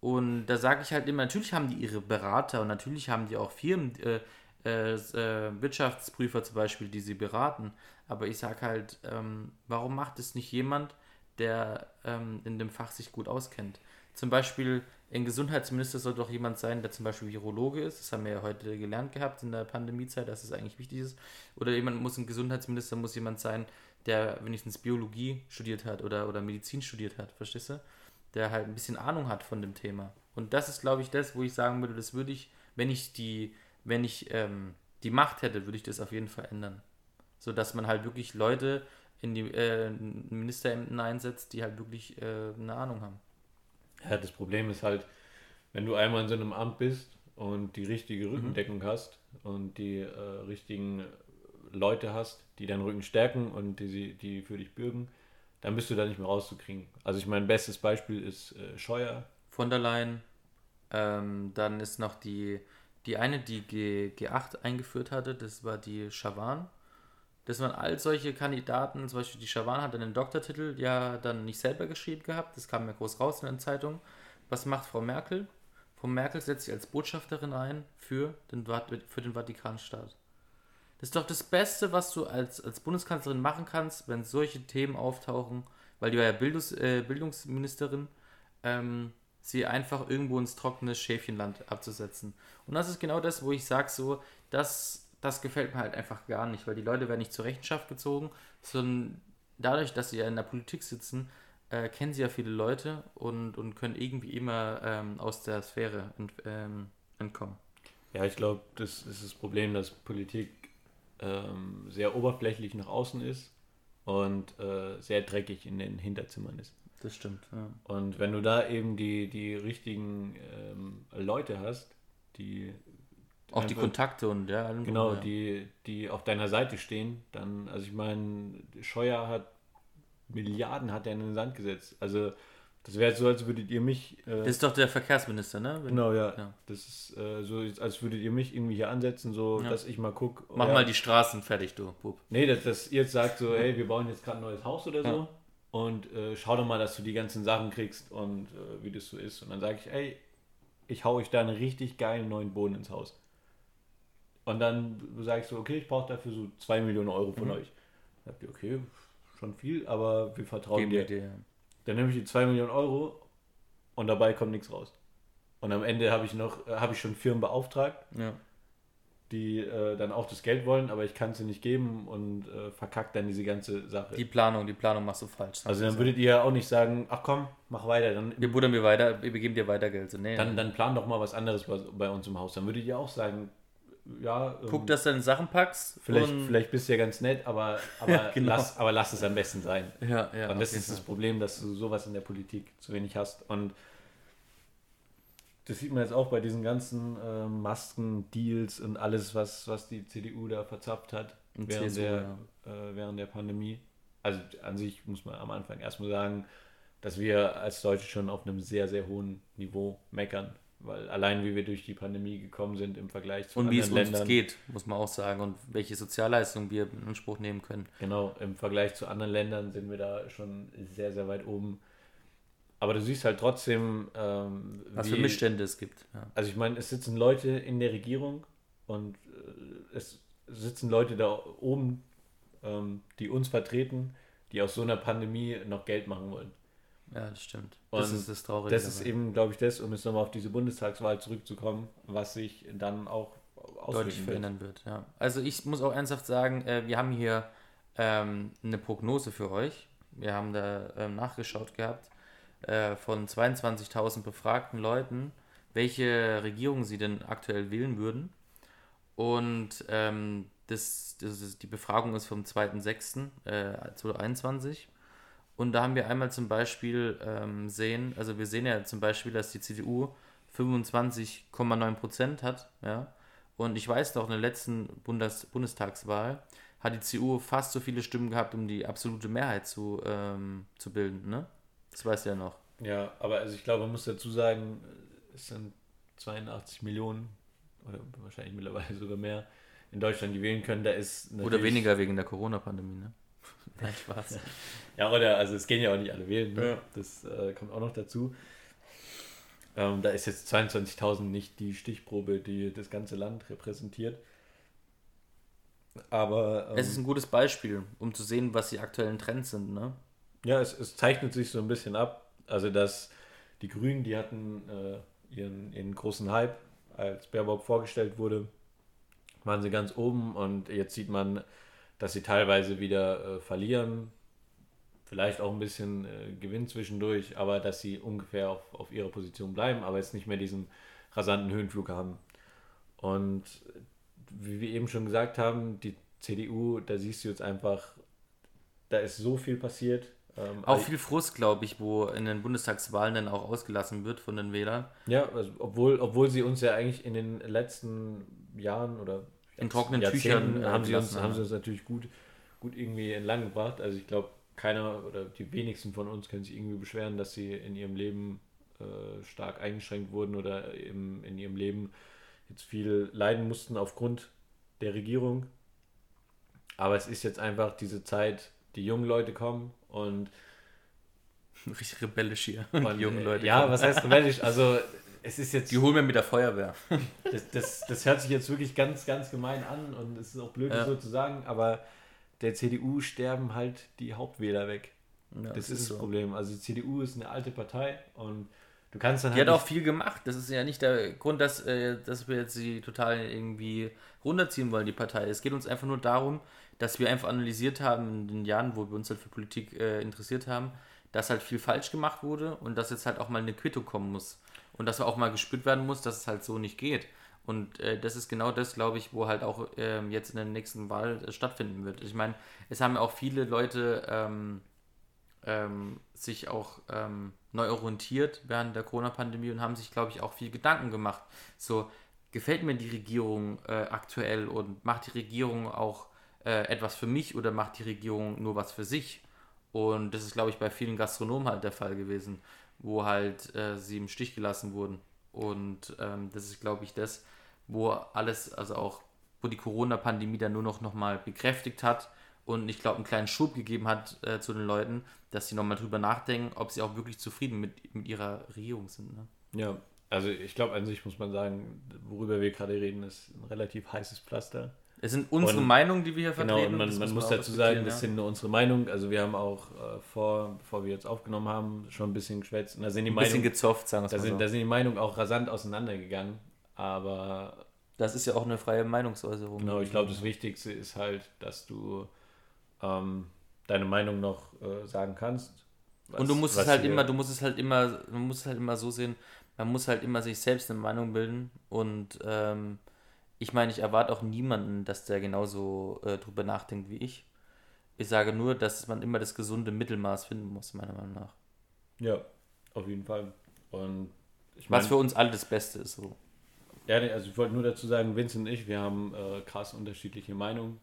Und da sage ich halt immer, natürlich haben die ihre Berater und natürlich haben die auch Firmen, äh, äh, äh, Wirtschaftsprüfer zum Beispiel, die sie beraten. Aber ich sage halt, ähm, warum macht es nicht jemand, der ähm, in dem Fach sich gut auskennt? Zum Beispiel ein Gesundheitsminister soll doch jemand sein, der zum Beispiel Virologe ist. Das haben wir ja heute gelernt gehabt in der Pandemiezeit, dass es eigentlich wichtig ist. Oder jemand muss ein Gesundheitsminister muss jemand sein, der wenigstens Biologie studiert hat oder, oder Medizin studiert hat, verstehst du? Der halt ein bisschen Ahnung hat von dem Thema. Und das ist, glaube ich, das, wo ich sagen würde, das würde ich, wenn ich die, wenn ich ähm, die Macht hätte, würde ich das auf jeden Fall ändern. So dass man halt wirklich Leute in die äh, Ministerämter einsetzt, die halt wirklich äh, eine Ahnung haben. Ja, das Problem ist halt, wenn du einmal in so einem Amt bist und die richtige mhm. Rückendeckung mhm. hast und die äh, richtigen Leute hast, die deinen Rücken stärken und die, die für dich bürgen, dann bist du da nicht mehr rauszukriegen. Also ich mein bestes Beispiel ist äh, Scheuer. Von der Leyen. Ähm, dann ist noch die, die eine, die G, G8 eingeführt hatte, das war die Schawan. Das waren all solche Kandidaten, zum Beispiel die Schawan hat einen Doktortitel ja dann nicht selber geschrieben gehabt, das kam ja groß raus in den Zeitungen. Was macht Frau Merkel? Frau Merkel setzt sich als Botschafterin ein für den, für den Vatikanstaat. Das ist doch das Beste, was du als, als Bundeskanzlerin machen kannst, wenn solche Themen auftauchen, weil die war ja Bildungs, äh, Bildungsministerin, ähm, sie einfach irgendwo ins trockene Schäfchenland abzusetzen. Und das ist genau das, wo ich sage, so, dass das gefällt mir halt einfach gar nicht, weil die Leute werden nicht zur Rechenschaft gezogen, sondern dadurch, dass sie ja in der Politik sitzen, äh, kennen sie ja viele Leute und, und können irgendwie immer ähm, aus der Sphäre ent, ähm, entkommen. Ja, ich glaube, das ist das Problem, dass Politik ähm, sehr oberflächlich nach außen ist und äh, sehr dreckig in den Hinterzimmern ist. Das stimmt, ja. Und wenn du da eben die, die richtigen ähm, Leute hast, die auch die Kontakte und ja. Genau, ja. die, die auf deiner Seite stehen, dann, also ich meine, Scheuer hat Milliarden hat er in den Sand gesetzt. Also das wäre so, als würdet ihr mich. Äh, das ist doch der Verkehrsminister, ne? Wenn, genau, ja. ja. Das ist äh, so, als würdet ihr mich irgendwie hier ansetzen, so ja. dass ich mal gucke. Mach ja, mal die Straßen fertig, du Bub. Nee, dass, dass ihr jetzt sagt so, hey, wir bauen jetzt gerade ein neues Haus oder so. Und äh, schau doch mal, dass du die ganzen Sachen kriegst und äh, wie das so ist. Und dann sage ich, ey, ich hau euch da einen richtig geilen neuen Boden ins Haus. Und dann sage ich so, okay, ich brauche dafür so 2 Millionen Euro von mhm. euch. Dann sagt ihr, okay, schon viel, aber wir vertrauen Geben dir. dir. Dann nehme ich die 2 Millionen Euro und dabei kommt nichts raus. Und am Ende habe ich noch, äh, habe ich schon Firmen beauftragt, ja. die äh, dann auch das Geld wollen, aber ich kann es nicht geben und äh, verkackt dann diese ganze Sache. Die Planung, die Planung machst du falsch. Also dann würdet ihr ja auch nicht sagen, ach komm, mach weiter. Dann, wir buddern mir weiter, wir geben dir weiter Geld. So, nee, dann, dann plan doch mal was anderes bei, bei uns im Haus. Dann würdet ihr auch sagen, ja. ähm, Guck, dass du deine Sachen packst. Vielleicht, vielleicht bist du ja ganz nett, aber, aber, Genau. lass, aber lass es am besten sein. Ja, ja. und das ist das. Problem, dass du sowas in der Politik zu wenig hast. Und das sieht man jetzt auch bei diesen ganzen äh, Masken-Deals und alles, was, was die CDU da verzapft hat Und während, CSU, der, ja. äh, während der Pandemie. Also an sich muss man am Anfang erstmal sagen, dass wir als Deutsche schon auf einem sehr, sehr hohen Niveau meckern. Weil allein wie wir durch die Pandemie gekommen sind im Vergleich zu Und wie anderen es uns Ländern. geht, muss man auch sagen. Und welche Sozialleistungen wir in Anspruch nehmen können. Genau, im Vergleich zu anderen Ländern sind wir da schon sehr, sehr weit oben. Aber du siehst halt trotzdem, ähm, Was wie- für Missstände es gibt. Ja. Also ich meine, es sitzen Leute in der Regierung und äh, es sitzen Leute da oben, ähm, die uns vertreten, die aus so einer Pandemie noch Geld machen wollen. Ja, das stimmt. Das Und ist das Traurige. Das ist dabei. eben, glaube ich, das, um jetzt nochmal auf diese Bundestagswahl zurückzukommen, was sich dann auch deutlich auswirken wird. verändern wird. Ja. Also ich muss auch ernsthaft sagen, äh, wir haben hier ähm, eine Prognose für euch. Wir haben da ähm, nachgeschaut gehabt äh, von 22.000 befragten Leuten, welche Regierung sie denn aktuell wählen würden. Und ähm, das, das ist, die Befragung ist vom 2.6. 2021. Und da haben wir einmal zum Beispiel ähm, sehen, also wir sehen ja zum Beispiel, dass die CDU 25,9 Prozent hat, ja. Und ich weiß noch, in der letzten Bundes Bundestagswahl hat die CDU fast so viele Stimmen gehabt, um die absolute Mehrheit zu, ähm, zu bilden, ne? Das weißt du ja noch. Ja, aber also ich glaube, man muss dazu sagen, es sind 82 Millionen oder wahrscheinlich mittlerweile sogar mehr in Deutschland, die wählen können. Da ist Oder weniger wegen der Corona-Pandemie, ne? Nein, Spaß. Ja, oder, also es gehen ja auch nicht alle wählen, ne? Ja. das äh, kommt auch noch dazu. Ähm, da ist jetzt 22.000 nicht die Stichprobe, die das ganze Land repräsentiert. Aber ähm, Es ist ein gutes Beispiel, um zu sehen, was die aktuellen Trends sind, ne? ja, es, es zeichnet sich so ein bisschen ab. Also, dass die Grünen, die hatten äh, ihren, ihren großen Hype, als Baerbock vorgestellt wurde, waren sie ganz oben und jetzt sieht man, dass sie teilweise wieder äh, verlieren. Vielleicht auch ein bisschen äh, Gewinn zwischendurch, aber dass sie ungefähr auf, auf ihrer Position bleiben, aber jetzt nicht mehr diesen rasanten Höhenflug haben. Und wie wir eben schon gesagt haben, die CDU, da siehst du jetzt einfach, da ist so viel passiert. Ähm, Auch viel Frust, glaube ich, wo in den Bundestagswahlen dann auch ausgelassen wird von den Wählern. Ja, also obwohl, obwohl sie uns ja eigentlich in den letzten Jahren oder In trockenen Jahrzehnten Tüchern, äh, haben, sie uns, haben sie haben. uns natürlich gut, gut irgendwie entlang gebracht. Also ich glaube, keiner oder die wenigsten von uns können sich irgendwie beschweren, dass sie in ihrem Leben äh, stark eingeschränkt wurden oder im, in ihrem Leben jetzt viel leiden mussten aufgrund der Regierung. Aber es ist jetzt einfach diese Zeit, die jungen Leute kommen und Richtig rebellisch hier. Und, die jungen äh, Leute. Ja, kommen. was heißt rebellisch? Also, es ist jetzt. Die holen wir mit der Feuerwehr. Das, das, das hört sich jetzt wirklich ganz, ganz gemein an und es ist auch blöd, Ja. das so zu sagen, aber der CDU sterben halt die Hauptwähler weg. Ja, das, ist das so. Problem. Also, die CDU ist eine alte Partei und du kannst dann Die halt. hat auch viel gemacht. Das ist ja nicht der Grund, dass, äh, dass wir jetzt sie total irgendwie runterziehen wollen, die Partei. Es geht uns einfach nur darum, dass wir einfach analysiert haben in den Jahren, wo wir uns halt für Politik äh, interessiert haben, dass halt viel falsch gemacht wurde und dass jetzt halt auch mal eine Quittung kommen muss. Und dass auch mal gespürt werden muss, dass es halt so nicht geht. Und äh, das ist genau das, glaube ich, wo halt auch ähm, jetzt in der nächsten Wahl äh, stattfinden wird. Ich meine, es haben ja auch viele Leute ähm, ähm, sich auch ähm, neu orientiert während der Corona-Pandemie und haben sich, glaube ich, auch viel Gedanken gemacht. So, gefällt mir die Regierung äh, aktuell und macht die Regierung auch äh, etwas für mich oder macht die Regierung nur was für sich? Und das ist, glaube ich, bei vielen Gastronomen halt der Fall gewesen, wo halt äh, sie im Stich gelassen wurden. Und ähm, das ist, glaube ich, das, wo alles, also auch, wo die Corona-Pandemie dann nur noch, noch mal bekräftigt hat und ich glaube, einen kleinen Schub gegeben hat äh, zu den Leuten, dass sie nochmal drüber nachdenken, ob sie auch wirklich zufrieden mit, mit ihrer Regierung sind. Ne? Ja, also ich glaube, an sich muss man sagen, worüber wir gerade reden, ist ein relativ heißes Pflaster. Es sind unsere Und- Meinungen, die wir hier Genau, vertreten. und man, das man muss dazu sagen, das ja. sind nur unsere Meinung. Also wir haben auch äh, vor, bevor wir jetzt aufgenommen haben, schon ein bisschen geschwätzt. Und da sind die ein bisschen Meinungen, gezofft, sagen wir es da mal sind, so. da sind die Meinungen auch rasant auseinandergegangen. Aber Das ist ja auch eine freie Meinungsäußerung. genau, ich glaube, das Wichtigste ist halt, dass du ähm, deine Meinung noch äh, sagen kannst. was- Und du musst es halt immer, du musst es halt immer, man muss es halt immer so sehen, man muss halt immer sich selbst eine Meinung bilden und ähm, ich meine, ich erwarte auch niemanden, dass der genauso äh, drüber nachdenkt wie ich. Ich sage nur, dass man immer das gesunde Mittelmaß finden muss, meiner Meinung nach. Ja, auf jeden Fall. Und ich mein, Was für uns alle das Beste ist. So. Ja, also ich wollte nur dazu sagen, Vincent und ich, wir haben äh, krass unterschiedliche Meinungen,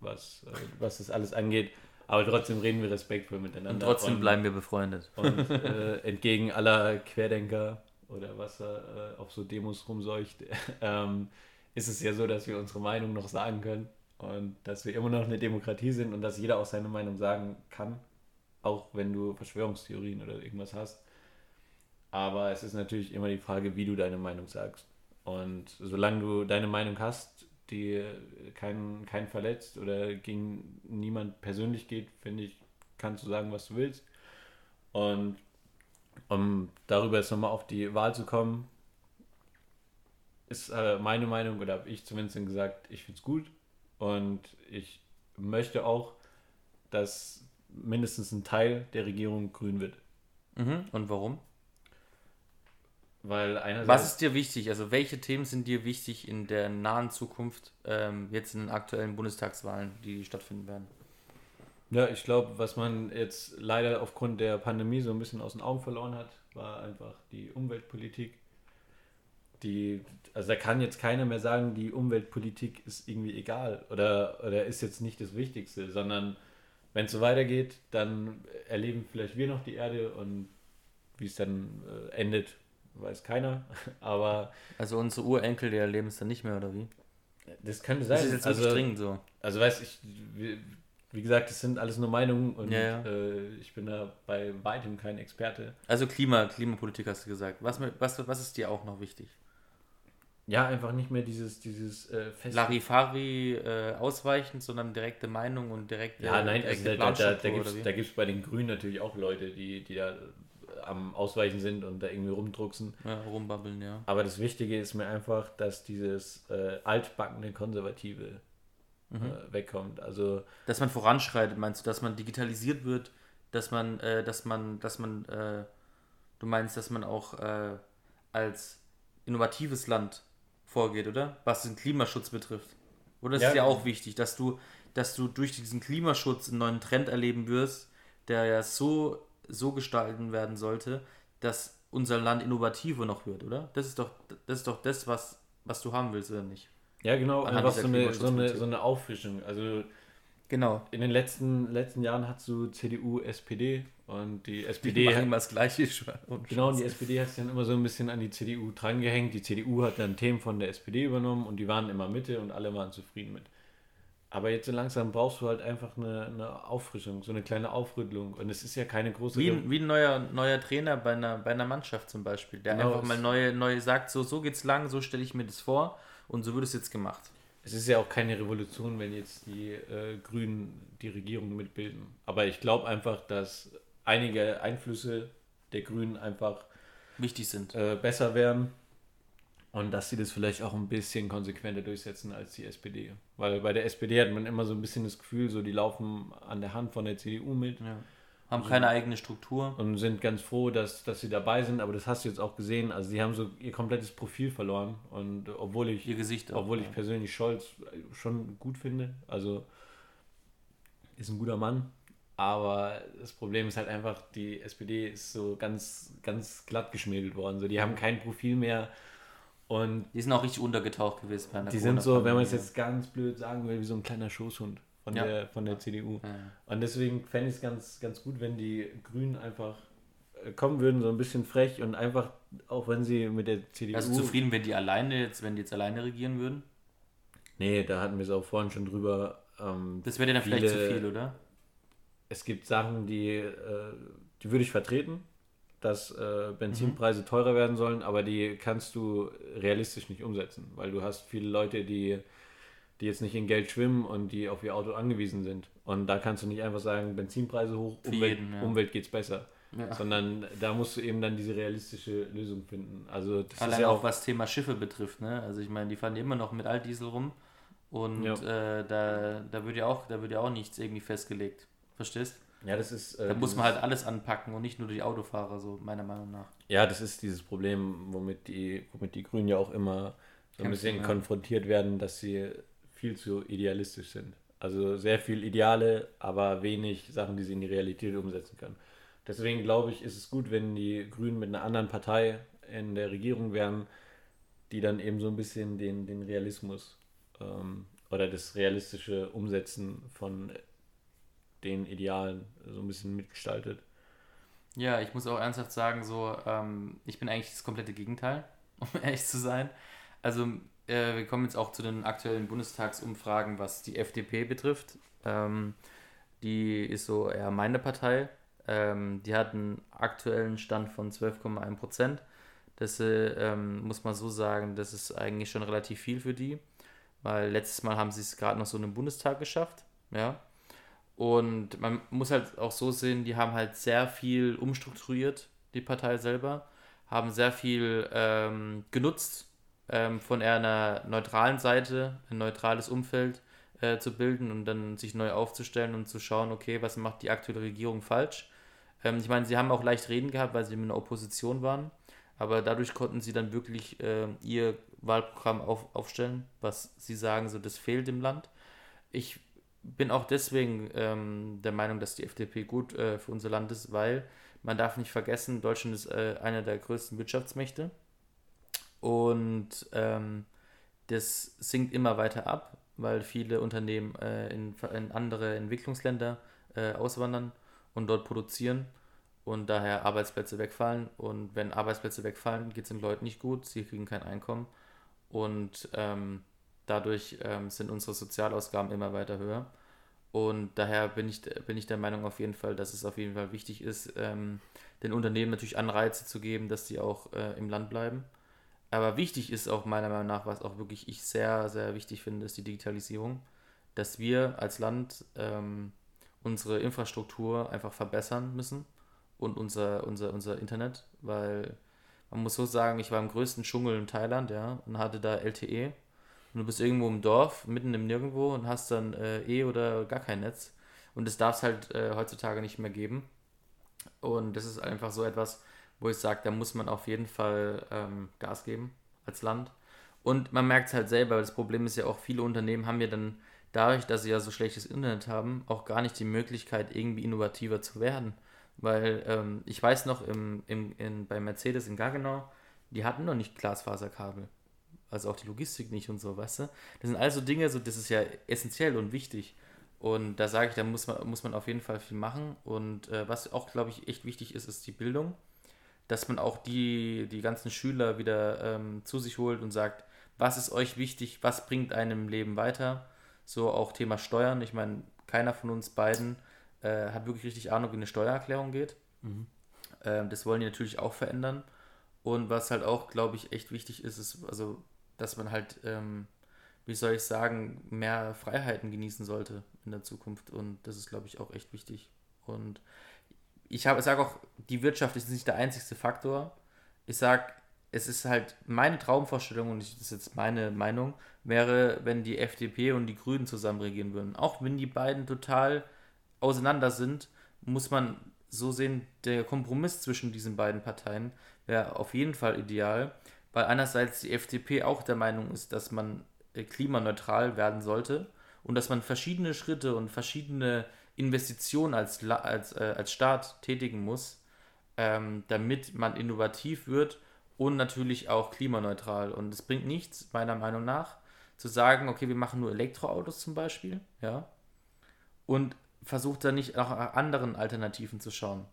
was, äh, was das alles angeht. Aber trotzdem reden wir respektvoll miteinander. Und trotzdem und, bleiben wir befreundet. Und äh, entgegen aller Querdenker oder was da äh, auf so Demos rumseucht, ähm, ist es ja so, dass wir unsere Meinung noch sagen können und dass wir immer noch eine Demokratie sind und dass jeder auch seine Meinung sagen kann, auch wenn du Verschwörungstheorien oder irgendwas hast. Aber es ist natürlich immer die Frage, wie du deine Meinung sagst. Und solange du deine Meinung hast, die keinen kein verletzt oder gegen niemand persönlich geht, finde ich, kannst du sagen, was du willst. Und um darüber jetzt nochmal auf die Wahl zu kommen, ist äh, meine Meinung, oder habe ich zumindest gesagt, ich finde es gut. Und ich möchte auch, dass mindestens ein Teil der Regierung grün wird. Mhm. Und warum? Weil einerseits Was ist dir wichtig? Also welche Themen sind dir wichtig in der nahen Zukunft, ähm, jetzt in den aktuellen Bundestagswahlen, die stattfinden werden? Ja, ich glaube, was man jetzt leider aufgrund der Pandemie so ein bisschen aus den Augen verloren hat, war einfach die Umweltpolitik. Die, also da kann jetzt keiner mehr sagen, die Umweltpolitik ist irgendwie egal oder, oder ist jetzt nicht das Wichtigste, sondern wenn es so weitergeht, dann erleben vielleicht wir noch die Erde und wie es dann äh, endet, weiß keiner. Aber. Also unsere Urenkel, die erleben es dann nicht mehr, oder wie? Das könnte sein. Das ist jetzt also, dringend so. Also weiß ich, wie, wie, gesagt, das sind alles nur Meinungen und ja, ja. Äh, ich bin da bei weitem kein Experte. Also Klima, Klimapolitik hast du gesagt. Was, was, was ist dir auch noch wichtig? Ja, einfach nicht mehr dieses, dieses äh, feste... Larifari äh, ausweichen, sondern direkte Meinung und direkte Ja, nein, also da, da, da gibt es bei den Grünen natürlich auch Leute, die, die da am Ausweichen sind und da irgendwie rumdrucksen. Ja, rumbabbeln, ja. Aber das Wichtige ist mir einfach, dass dieses äh, altbackene Konservative mhm. äh, wegkommt. Also dass man voranschreitet, meinst du, dass man digitalisiert wird, dass man, äh, dass man, dass man, äh, du meinst, dass man auch äh, als innovatives Land vorgeht, oder? Was den Klimaschutz betrifft. Oder das ja. ist ja auch wichtig, dass du, dass du durch diesen Klimaschutz einen neuen Trend erleben wirst, der ja so so gestalten werden sollte, dass unser Land innovativer noch wird, oder? Das ist doch das, ist doch das was, was du haben willst, oder nicht? Ja, genau, einfach so eine, so, eine, so eine Auffrischung. Also genau. in den letzten, letzten Jahren hast du CDU, SPD und die SPD. Die machen immer das Gleiche. genau, und die SPD hat sich dann immer so ein bisschen an die CDU drangehängt. Die CDU hat dann Themen von der SPD übernommen und die waren immer Mitte und alle waren zufrieden mit. Aber jetzt so langsam brauchst du halt einfach eine, eine Auffrischung, so eine kleine Aufrüttelung. Und es ist ja keine große. Wie, ein, wie ein neuer, neuer Trainer bei einer, bei einer Mannschaft zum Beispiel, der genau, einfach mal neue, neue sagt, so, so geht's lang, so stelle ich mir das vor und so wird es jetzt gemacht. Es ist ja auch keine Revolution, wenn jetzt die äh, Grünen die Regierung mitbilden. Aber ich glaube einfach, dass einige Einflüsse der Grünen einfach wichtig sind. Äh, besser wären und dass sie das vielleicht auch ein bisschen konsequenter durchsetzen als die SPD. Weil bei der SPD hat man immer so ein bisschen das Gefühl, so die laufen an der Hand von der CDU mit. Ja. Haben keine eigene Struktur. Und sind ganz froh, dass, dass sie dabei sind, aber das hast du jetzt auch gesehen. Also sie haben so ihr komplettes Profil verloren. Und obwohl ich, ihr Gesicht auch, obwohl ich persönlich Scholz schon gut finde, also ist ein guter Mann, aber das Problem ist halt einfach, die SPD ist so ganz, ganz glatt geschmiedelt worden. So, die haben kein Profil mehr und die sind auch richtig untergetaucht gewesen. Die sind so, wenn man es jetzt ganz blöd sagen will, wie so ein kleiner Schoßhund von, ja. der, von der CDU. Ja. Und deswegen fände ich es ganz, ganz gut, wenn die Grünen einfach äh, kommen würden, so ein bisschen frech und einfach, auch wenn sie mit der CDU. Also zufrieden, wenn die alleine jetzt, wenn die jetzt alleine regieren würden? Nee, da hatten wir es auch vorhin schon drüber. Ähm, das wäre dir dann vielleicht zu viel, oder? Es gibt Sachen, die, äh, die würde ich vertreten dass äh, Benzinpreise mhm. teurer werden sollen, aber die kannst du realistisch nicht umsetzen, weil du hast viele Leute, die, die jetzt nicht in Geld schwimmen und die auf ihr Auto angewiesen sind. Und da kannst du nicht einfach sagen, Benzinpreise hoch, Umwelt, jeden, ja. Umwelt geht's besser. Ja. Sondern da musst du eben dann diese realistische Lösung finden. Also das Allein ist ja auch, was Thema Schiffe betrifft, ne? Also ich meine, die fahren immer noch mit Altdiesel rum und äh, da, da wird ja auch, da wird ja auch nichts irgendwie festgelegt. Verstehst? Ja, das ist. Äh, da muss man halt alles anpacken und nicht nur die Autofahrer, so meiner Meinung nach. Ja, das ist dieses Problem, womit die, womit die Grünen ja auch immer so ein bisschen ja. konfrontiert werden, dass sie viel zu idealistisch sind. Also sehr viel Ideale, aber wenig Sachen, die sie in die Realität umsetzen können. Deswegen glaube ich, ist es gut, wenn die Grünen mit einer anderen Partei in der Regierung wären, die dann eben so ein bisschen den, den Realismus ähm, oder das realistische Umsetzen von den Idealen so ein bisschen mitgestaltet. Ja, ich muss auch ernsthaft sagen, so, ähm, ich bin eigentlich das komplette Gegenteil, um ehrlich zu sein. Also, äh, wir kommen jetzt auch zu den aktuellen Bundestagsumfragen, was die FDP betrifft. Ähm, die ist so eher meine Partei. Ähm, die hat einen aktuellen Stand von 12,1 Prozent. Das äh, ähm, muss man so sagen, das ist eigentlich schon relativ viel für die, weil letztes Mal haben sie es gerade noch so in den Bundestag geschafft. Ja. Und man muss halt auch so sehen, die haben halt sehr viel umstrukturiert, die Partei selber, haben sehr viel ähm, genutzt, ähm, von eher einer neutralen Seite, ein neutrales Umfeld äh, zu bilden und dann sich neu aufzustellen und zu schauen, okay, was macht die aktuelle Regierung falsch. Ähm, ich meine, sie haben auch leicht reden gehabt, weil sie in der Opposition waren, aber dadurch konnten sie dann wirklich äh, ihr Wahlprogramm auf, aufstellen, was sie sagen, so das fehlt im Land. Ich bin auch deswegen ähm, der Meinung, dass die FDP gut äh, für unser Land ist, weil man darf nicht vergessen, Deutschland ist äh, einer der größten Wirtschaftsmächte und ähm, das sinkt immer weiter ab, weil viele Unternehmen äh, in, in, andere Entwicklungsländer äh, auswandern und dort produzieren und daher Arbeitsplätze wegfallen. Und wenn Arbeitsplätze wegfallen, geht es den Leuten nicht gut, sie kriegen kein Einkommen und ähm, Dadurch ähm, sind unsere Sozialausgaben immer weiter höher. Und daher bin ich, bin ich der Meinung auf jeden Fall, dass es auf jeden Fall wichtig ist, ähm, den Unternehmen natürlich Anreize zu geben, dass sie auch äh, im Land bleiben. Aber wichtig ist auch meiner Meinung nach, was auch wirklich ich sehr, sehr wichtig finde, ist die Digitalisierung. Dass wir als Land ähm, unsere Infrastruktur einfach verbessern müssen und unser, unser, unser Internet, weil man muss so sagen, ich war im größten Dschungel in Thailand, ja, und hatte da LTE und du bist irgendwo im Dorf, mitten im Nirgendwo und hast dann äh, eh oder gar kein Netz. Und das darf es halt äh, heutzutage nicht mehr geben. Und das ist einfach so etwas, wo ich sage, da muss man auf jeden Fall ähm, Gas geben als Land. Und man merkt es halt selber, das Problem ist ja auch, viele Unternehmen haben ja dann dadurch, dass sie ja so schlechtes Internet haben, auch gar nicht die Möglichkeit, irgendwie innovativer zu werden. Weil ähm, ich weiß noch, im, im, in, bei Mercedes in Gaggenau, die hatten noch nicht Glasfaserkabel also auch die Logistik nicht und so, weißt du? Das sind also Dinge, so, das ist ja essentiell und wichtig. Und da sage ich, da muss man, muss man auf jeden Fall viel machen. Und äh, was auch, glaube ich, echt wichtig ist, ist die Bildung. Dass man auch die, die ganzen Schüler wieder ähm, zu sich holt und sagt, was ist euch wichtig, was bringt einem im Leben weiter. So auch Thema Steuern. Ich meine, keiner von uns beiden äh, hat wirklich richtig Ahnung, wie eine Steuererklärung geht. Mhm. Ähm, das wollen die natürlich auch verändern. Und was halt auch, glaube ich, echt wichtig ist, ist, also dass man halt, ähm, wie soll ich sagen, mehr Freiheiten genießen sollte in der Zukunft. Und das ist, glaube ich, auch echt wichtig. Und ich sage auch, die Wirtschaft ist nicht der einzigste Faktor. Ich sage, es ist halt meine Traumvorstellung, und das ist jetzt meine Meinung, wäre, wenn die FDP und die Grünen zusammen regieren würden. Auch wenn die beiden total auseinander sind, muss man so sehen, der Kompromiss zwischen diesen beiden Parteien wäre auf jeden Fall ideal weil einerseits die FDP auch der Meinung ist, dass man äh, klimaneutral werden sollte und dass man verschiedene Schritte und verschiedene Investitionen als, als, äh, als Staat tätigen muss, ähm, damit man innovativ wird und natürlich auch klimaneutral. Und es bringt nichts, meiner Meinung nach, zu sagen, okay, wir machen nur Elektroautos zum Beispiel, ja, und versucht dann nicht nach anderen Alternativen zu schauen.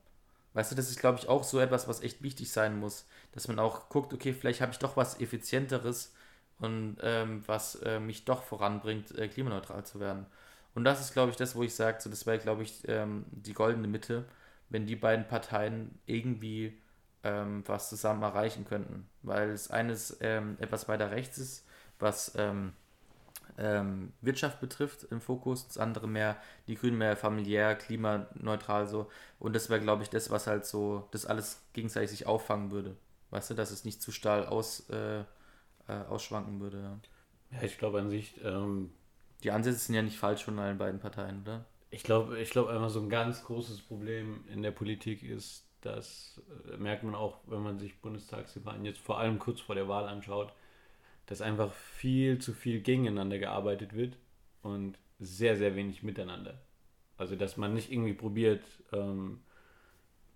Weißt du, das ist, glaube ich, auch so etwas, was echt wichtig sein muss, dass man auch guckt, okay, vielleicht habe ich doch was Effizienteres und ähm, was äh, mich doch voranbringt, äh, klimaneutral zu werden. Und das ist, glaube ich, das, wo ich sage, so, das wäre, glaube ich, ähm, die goldene Mitte, wenn die beiden Parteien irgendwie ähm, was zusammen erreichen könnten. Weil es eines ähm, etwas weiter rechts ist, was ähm, ähm, Wirtschaft betrifft im Fokus, das andere mehr, die Grünen mehr familiär, klimaneutral so. Und das wäre, glaube ich, das, was halt so, das alles gegenseitig sich auffangen würde. Weißt du, dass es nicht zu stahl aus, äh, äh, ausschwanken würde. Ja, ja ich glaube an sich. Ähm, die Ansätze sind ja nicht falsch von allen beiden Parteien, oder? Ich glaube, ich glaube einfach so ein ganz großes Problem in der Politik ist, das äh, merkt man auch, wenn man sich Bundestagswahlen jetzt vor allem kurz vor der Wahl anschaut, dass einfach viel zu viel gegeneinander gearbeitet wird und sehr, sehr wenig miteinander. Also, dass man nicht irgendwie probiert, ähm,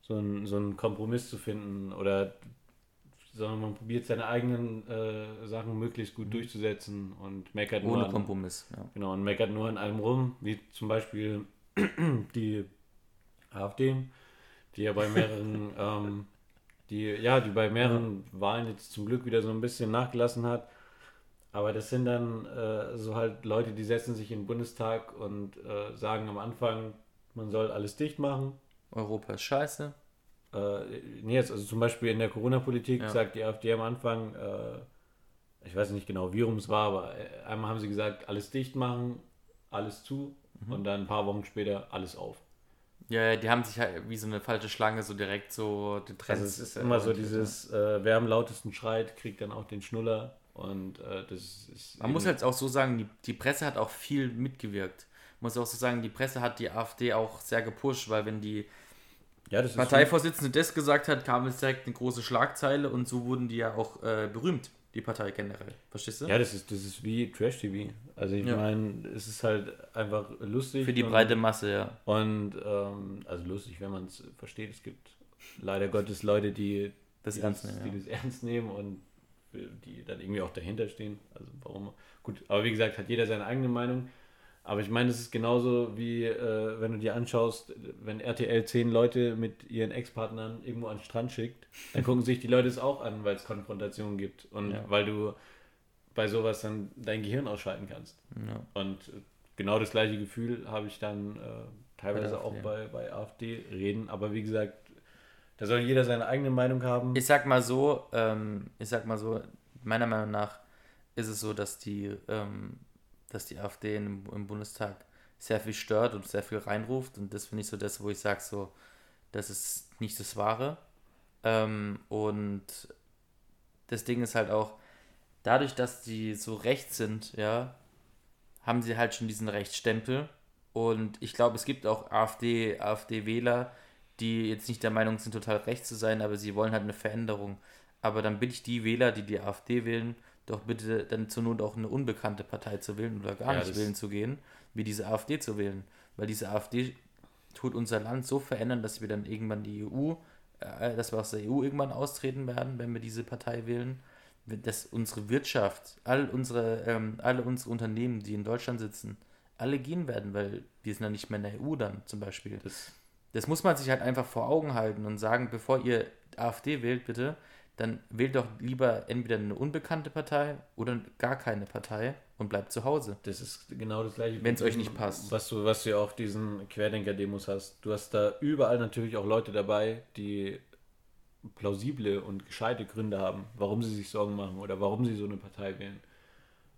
so, einen, so einen Kompromiss zu finden oder sondern man probiert seine eigenen äh, Sachen möglichst gut mhm. durchzusetzen und meckert Ohne nur. Ohne Kompromiss, ja. Genau, und meckert nur an allem rum, wie zum Beispiel die AfD, die ja bei mehreren, ähm, die, ja, die bei mehreren ja. Wahlen jetzt zum Glück wieder so ein bisschen nachgelassen hat. Aber das sind dann äh, so halt Leute, die setzen sich in den Bundestag und äh, sagen am Anfang, man soll alles dicht machen. Europa ist scheiße. Äh, nee, jetzt, also zum Beispiel in der Corona-Politik ja. sagt die AfD am Anfang, äh, ich weiß nicht genau, wie rum es war, aber äh, einmal haben sie gesagt, alles dicht machen, alles zu mhm. und dann ein paar Wochen später alles auf. Ja, die haben sich halt wie so eine falsche Schlange so direkt so den Trends. Also es ist immer so dieses, äh, wer am lautesten schreit, kriegt dann auch den Schnuller und äh, das ist. Man muss halt auch so sagen, die, die Presse hat auch viel mitgewirkt. Man muss auch so sagen, die Presse hat die AfD auch sehr gepusht, weil wenn die ja, das Parteivorsitzende das gesagt hat, kam es direkt eine große Schlagzeile und so wurden die ja auch äh, berühmt, die Partei generell. Verstehst du? Ja, das ist, das ist wie Trash-TV. Also ich ja. meine, es ist halt einfach lustig. Für die und, breite Masse, ja. Und ähm, also lustig, wenn man es versteht. Es gibt leider Gottes Leute, die das, die ernst, nehmen, die ja. das ernst nehmen und die dann irgendwie auch dahinter stehen. Also warum? Gut, aber wie gesagt, hat jeder seine eigene Meinung. Aber ich meine, es ist genauso wie, äh, wenn du dir anschaust, wenn RTL zehn Leute mit ihren Ex-Partnern irgendwo an den Strand schickt, dann gucken sich die Leute es auch an, weil es Konfrontationen gibt und ja. weil du bei sowas dann dein Gehirn ausschalten kannst. Ja. Und genau das gleiche Gefühl habe ich dann äh, teilweise bei auch bei, bei AfD-Reden. Aber wie gesagt, da soll jeder seine eigene Meinung haben. Ich sag mal so, ähm, ich sag mal so, meiner Meinung nach ist es so, dass die ähm, dass die AfD im, im Bundestag sehr viel stört und sehr viel reinruft. Und das finde ich so das, wo ich sage, so, das ist nicht das Wahre. Ähm, und das Ding ist halt auch, dadurch, dass die so rechts sind, ja, haben sie halt schon diesen Rechtsstempel. Und ich glaube, es gibt auch AfD, AfD-Wähler, die jetzt nicht der Meinung sind, total rechts zu sein, aber sie wollen halt eine Veränderung. Aber dann bitte ich die Wähler, die die AfD wählen, doch bitte dann zur Not auch eine unbekannte Partei zu wählen oder gar ja, nicht wählen zu gehen, wie diese AfD zu wählen. Weil diese AfD tut unser Land so verändern, dass wir dann irgendwann die EU, äh, dass wir aus der EU irgendwann austreten werden, wenn wir diese Partei wählen. Dass unsere Wirtschaft, all unsere, ähm, alle unsere Unternehmen, die in Deutschland sitzen, alle gehen werden, weil wir sind ja nicht mehr in der EU dann zum Beispiel. Das, das muss man sich halt einfach vor Augen halten und sagen, bevor ihr AfD wählt, bitte, dann wählt doch lieber entweder eine unbekannte Partei oder gar keine Partei und bleibt zu Hause. Das ist genau das gleiche. Wenn es euch nicht passt. Was du, was du ja auch diesen Querdenker-Demos hast. Du hast da überall natürlich auch Leute dabei, die plausible und gescheite Gründe haben, warum sie sich Sorgen machen oder warum sie so eine Partei wählen.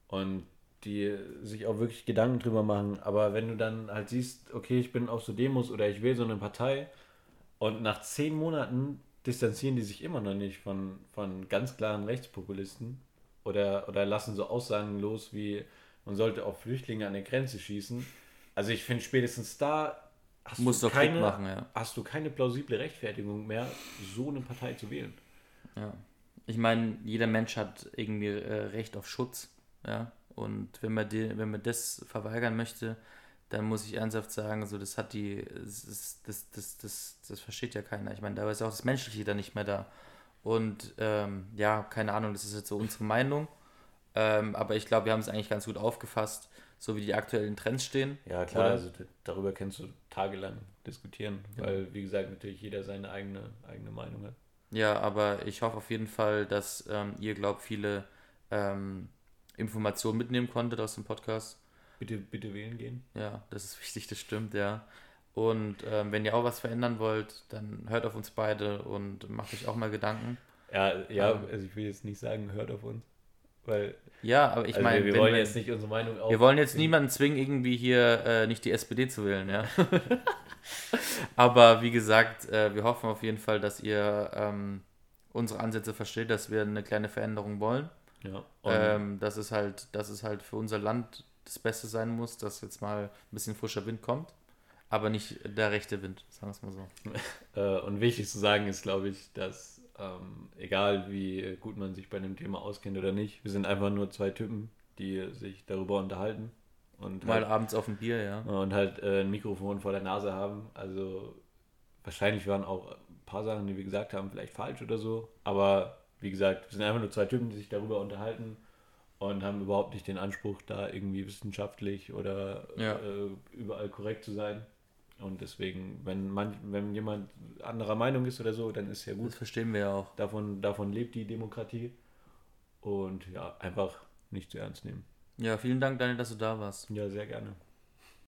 Und die sich auch wirklich Gedanken drüber machen. Aber wenn du dann halt siehst, okay, ich bin auf so Demos oder ich wähle so eine Partei und nach zehn Monaten distanzieren die sich immer noch nicht von, von ganz klaren Rechtspopulisten oder, oder lassen so Aussagen los wie, man sollte auf Flüchtlinge an der Grenze schießen. Also ich finde spätestens da hast Musst du, keine, machen, ja. hast du keine plausible Rechtfertigung mehr, so eine Partei zu wählen. Ja. Ich meine, jeder Mensch hat irgendwie äh, Recht auf Schutz, ja. Und wenn man, die, wenn man das verweigern möchte, dann muss ich ernsthaft sagen, so das hat die, das, das, das, das, das versteht ja keiner. Ich meine, da ist auch das Menschliche dann nicht mehr da. Und ähm, ja, keine Ahnung, das ist jetzt so unsere Meinung. Ähm, aber ich glaube, wir haben es eigentlich ganz gut aufgefasst, so wie die aktuellen Trends stehen. Ja, klar, Oder? also darüber kannst du tagelang diskutieren, ja. weil, wie gesagt, natürlich jeder seine eigene, eigene Meinung hat. Ja, aber ich hoffe auf jeden Fall, dass ähm, ihr, glaubt, viele ähm, Informationen mitnehmen konntet aus dem Podcast. Bitte, bitte wählen gehen. Ja, das ist wichtig, das stimmt, ja. Und ähm, wenn ihr auch was verändern wollt, dann hört auf uns beide und macht euch auch mal Gedanken. Ja, ja, ähm, also ich will jetzt nicht sagen, hört auf uns. Weil, ja, aber ich also meine, wir, wir wollen jetzt nicht unsere Meinung Wir wollen jetzt niemanden zwingen, irgendwie hier äh, nicht die SPD zu wählen, ja. aber wie gesagt, äh, wir hoffen auf jeden Fall, dass ihr ähm, unsere Ansätze versteht, dass wir eine kleine Veränderung wollen. Ja. Ähm, das ist halt, das ist halt für unser Land das Beste sein muss, dass jetzt mal ein bisschen frischer Wind kommt, aber nicht der rechte Wind, sagen wir es mal so. Äh, und wichtig zu sagen ist, glaube ich, dass Ähm, egal wie gut man sich bei dem Thema auskennt oder nicht. Wir sind einfach nur zwei Typen, die sich darüber unterhalten. Und Mal halt, abends auf dem Bier, ja. und halt äh, ein Mikrofon vor der Nase haben. Also wahrscheinlich waren auch ein paar Sachen, die wir gesagt haben, vielleicht falsch oder so. Aber wie gesagt, wir sind einfach nur zwei Typen, die sich darüber unterhalten und haben überhaupt nicht den Anspruch, da irgendwie wissenschaftlich oder Ja. äh, überall korrekt zu sein. Und deswegen, wenn, man, wenn jemand anderer Meinung ist oder so, dann ist ja gut. Das verstehen wir ja auch. Davon, davon lebt die Demokratie. Und ja, einfach nicht zu ernst nehmen. Ja, vielen Dank, Daniel, dass du da warst. Ja, sehr gerne.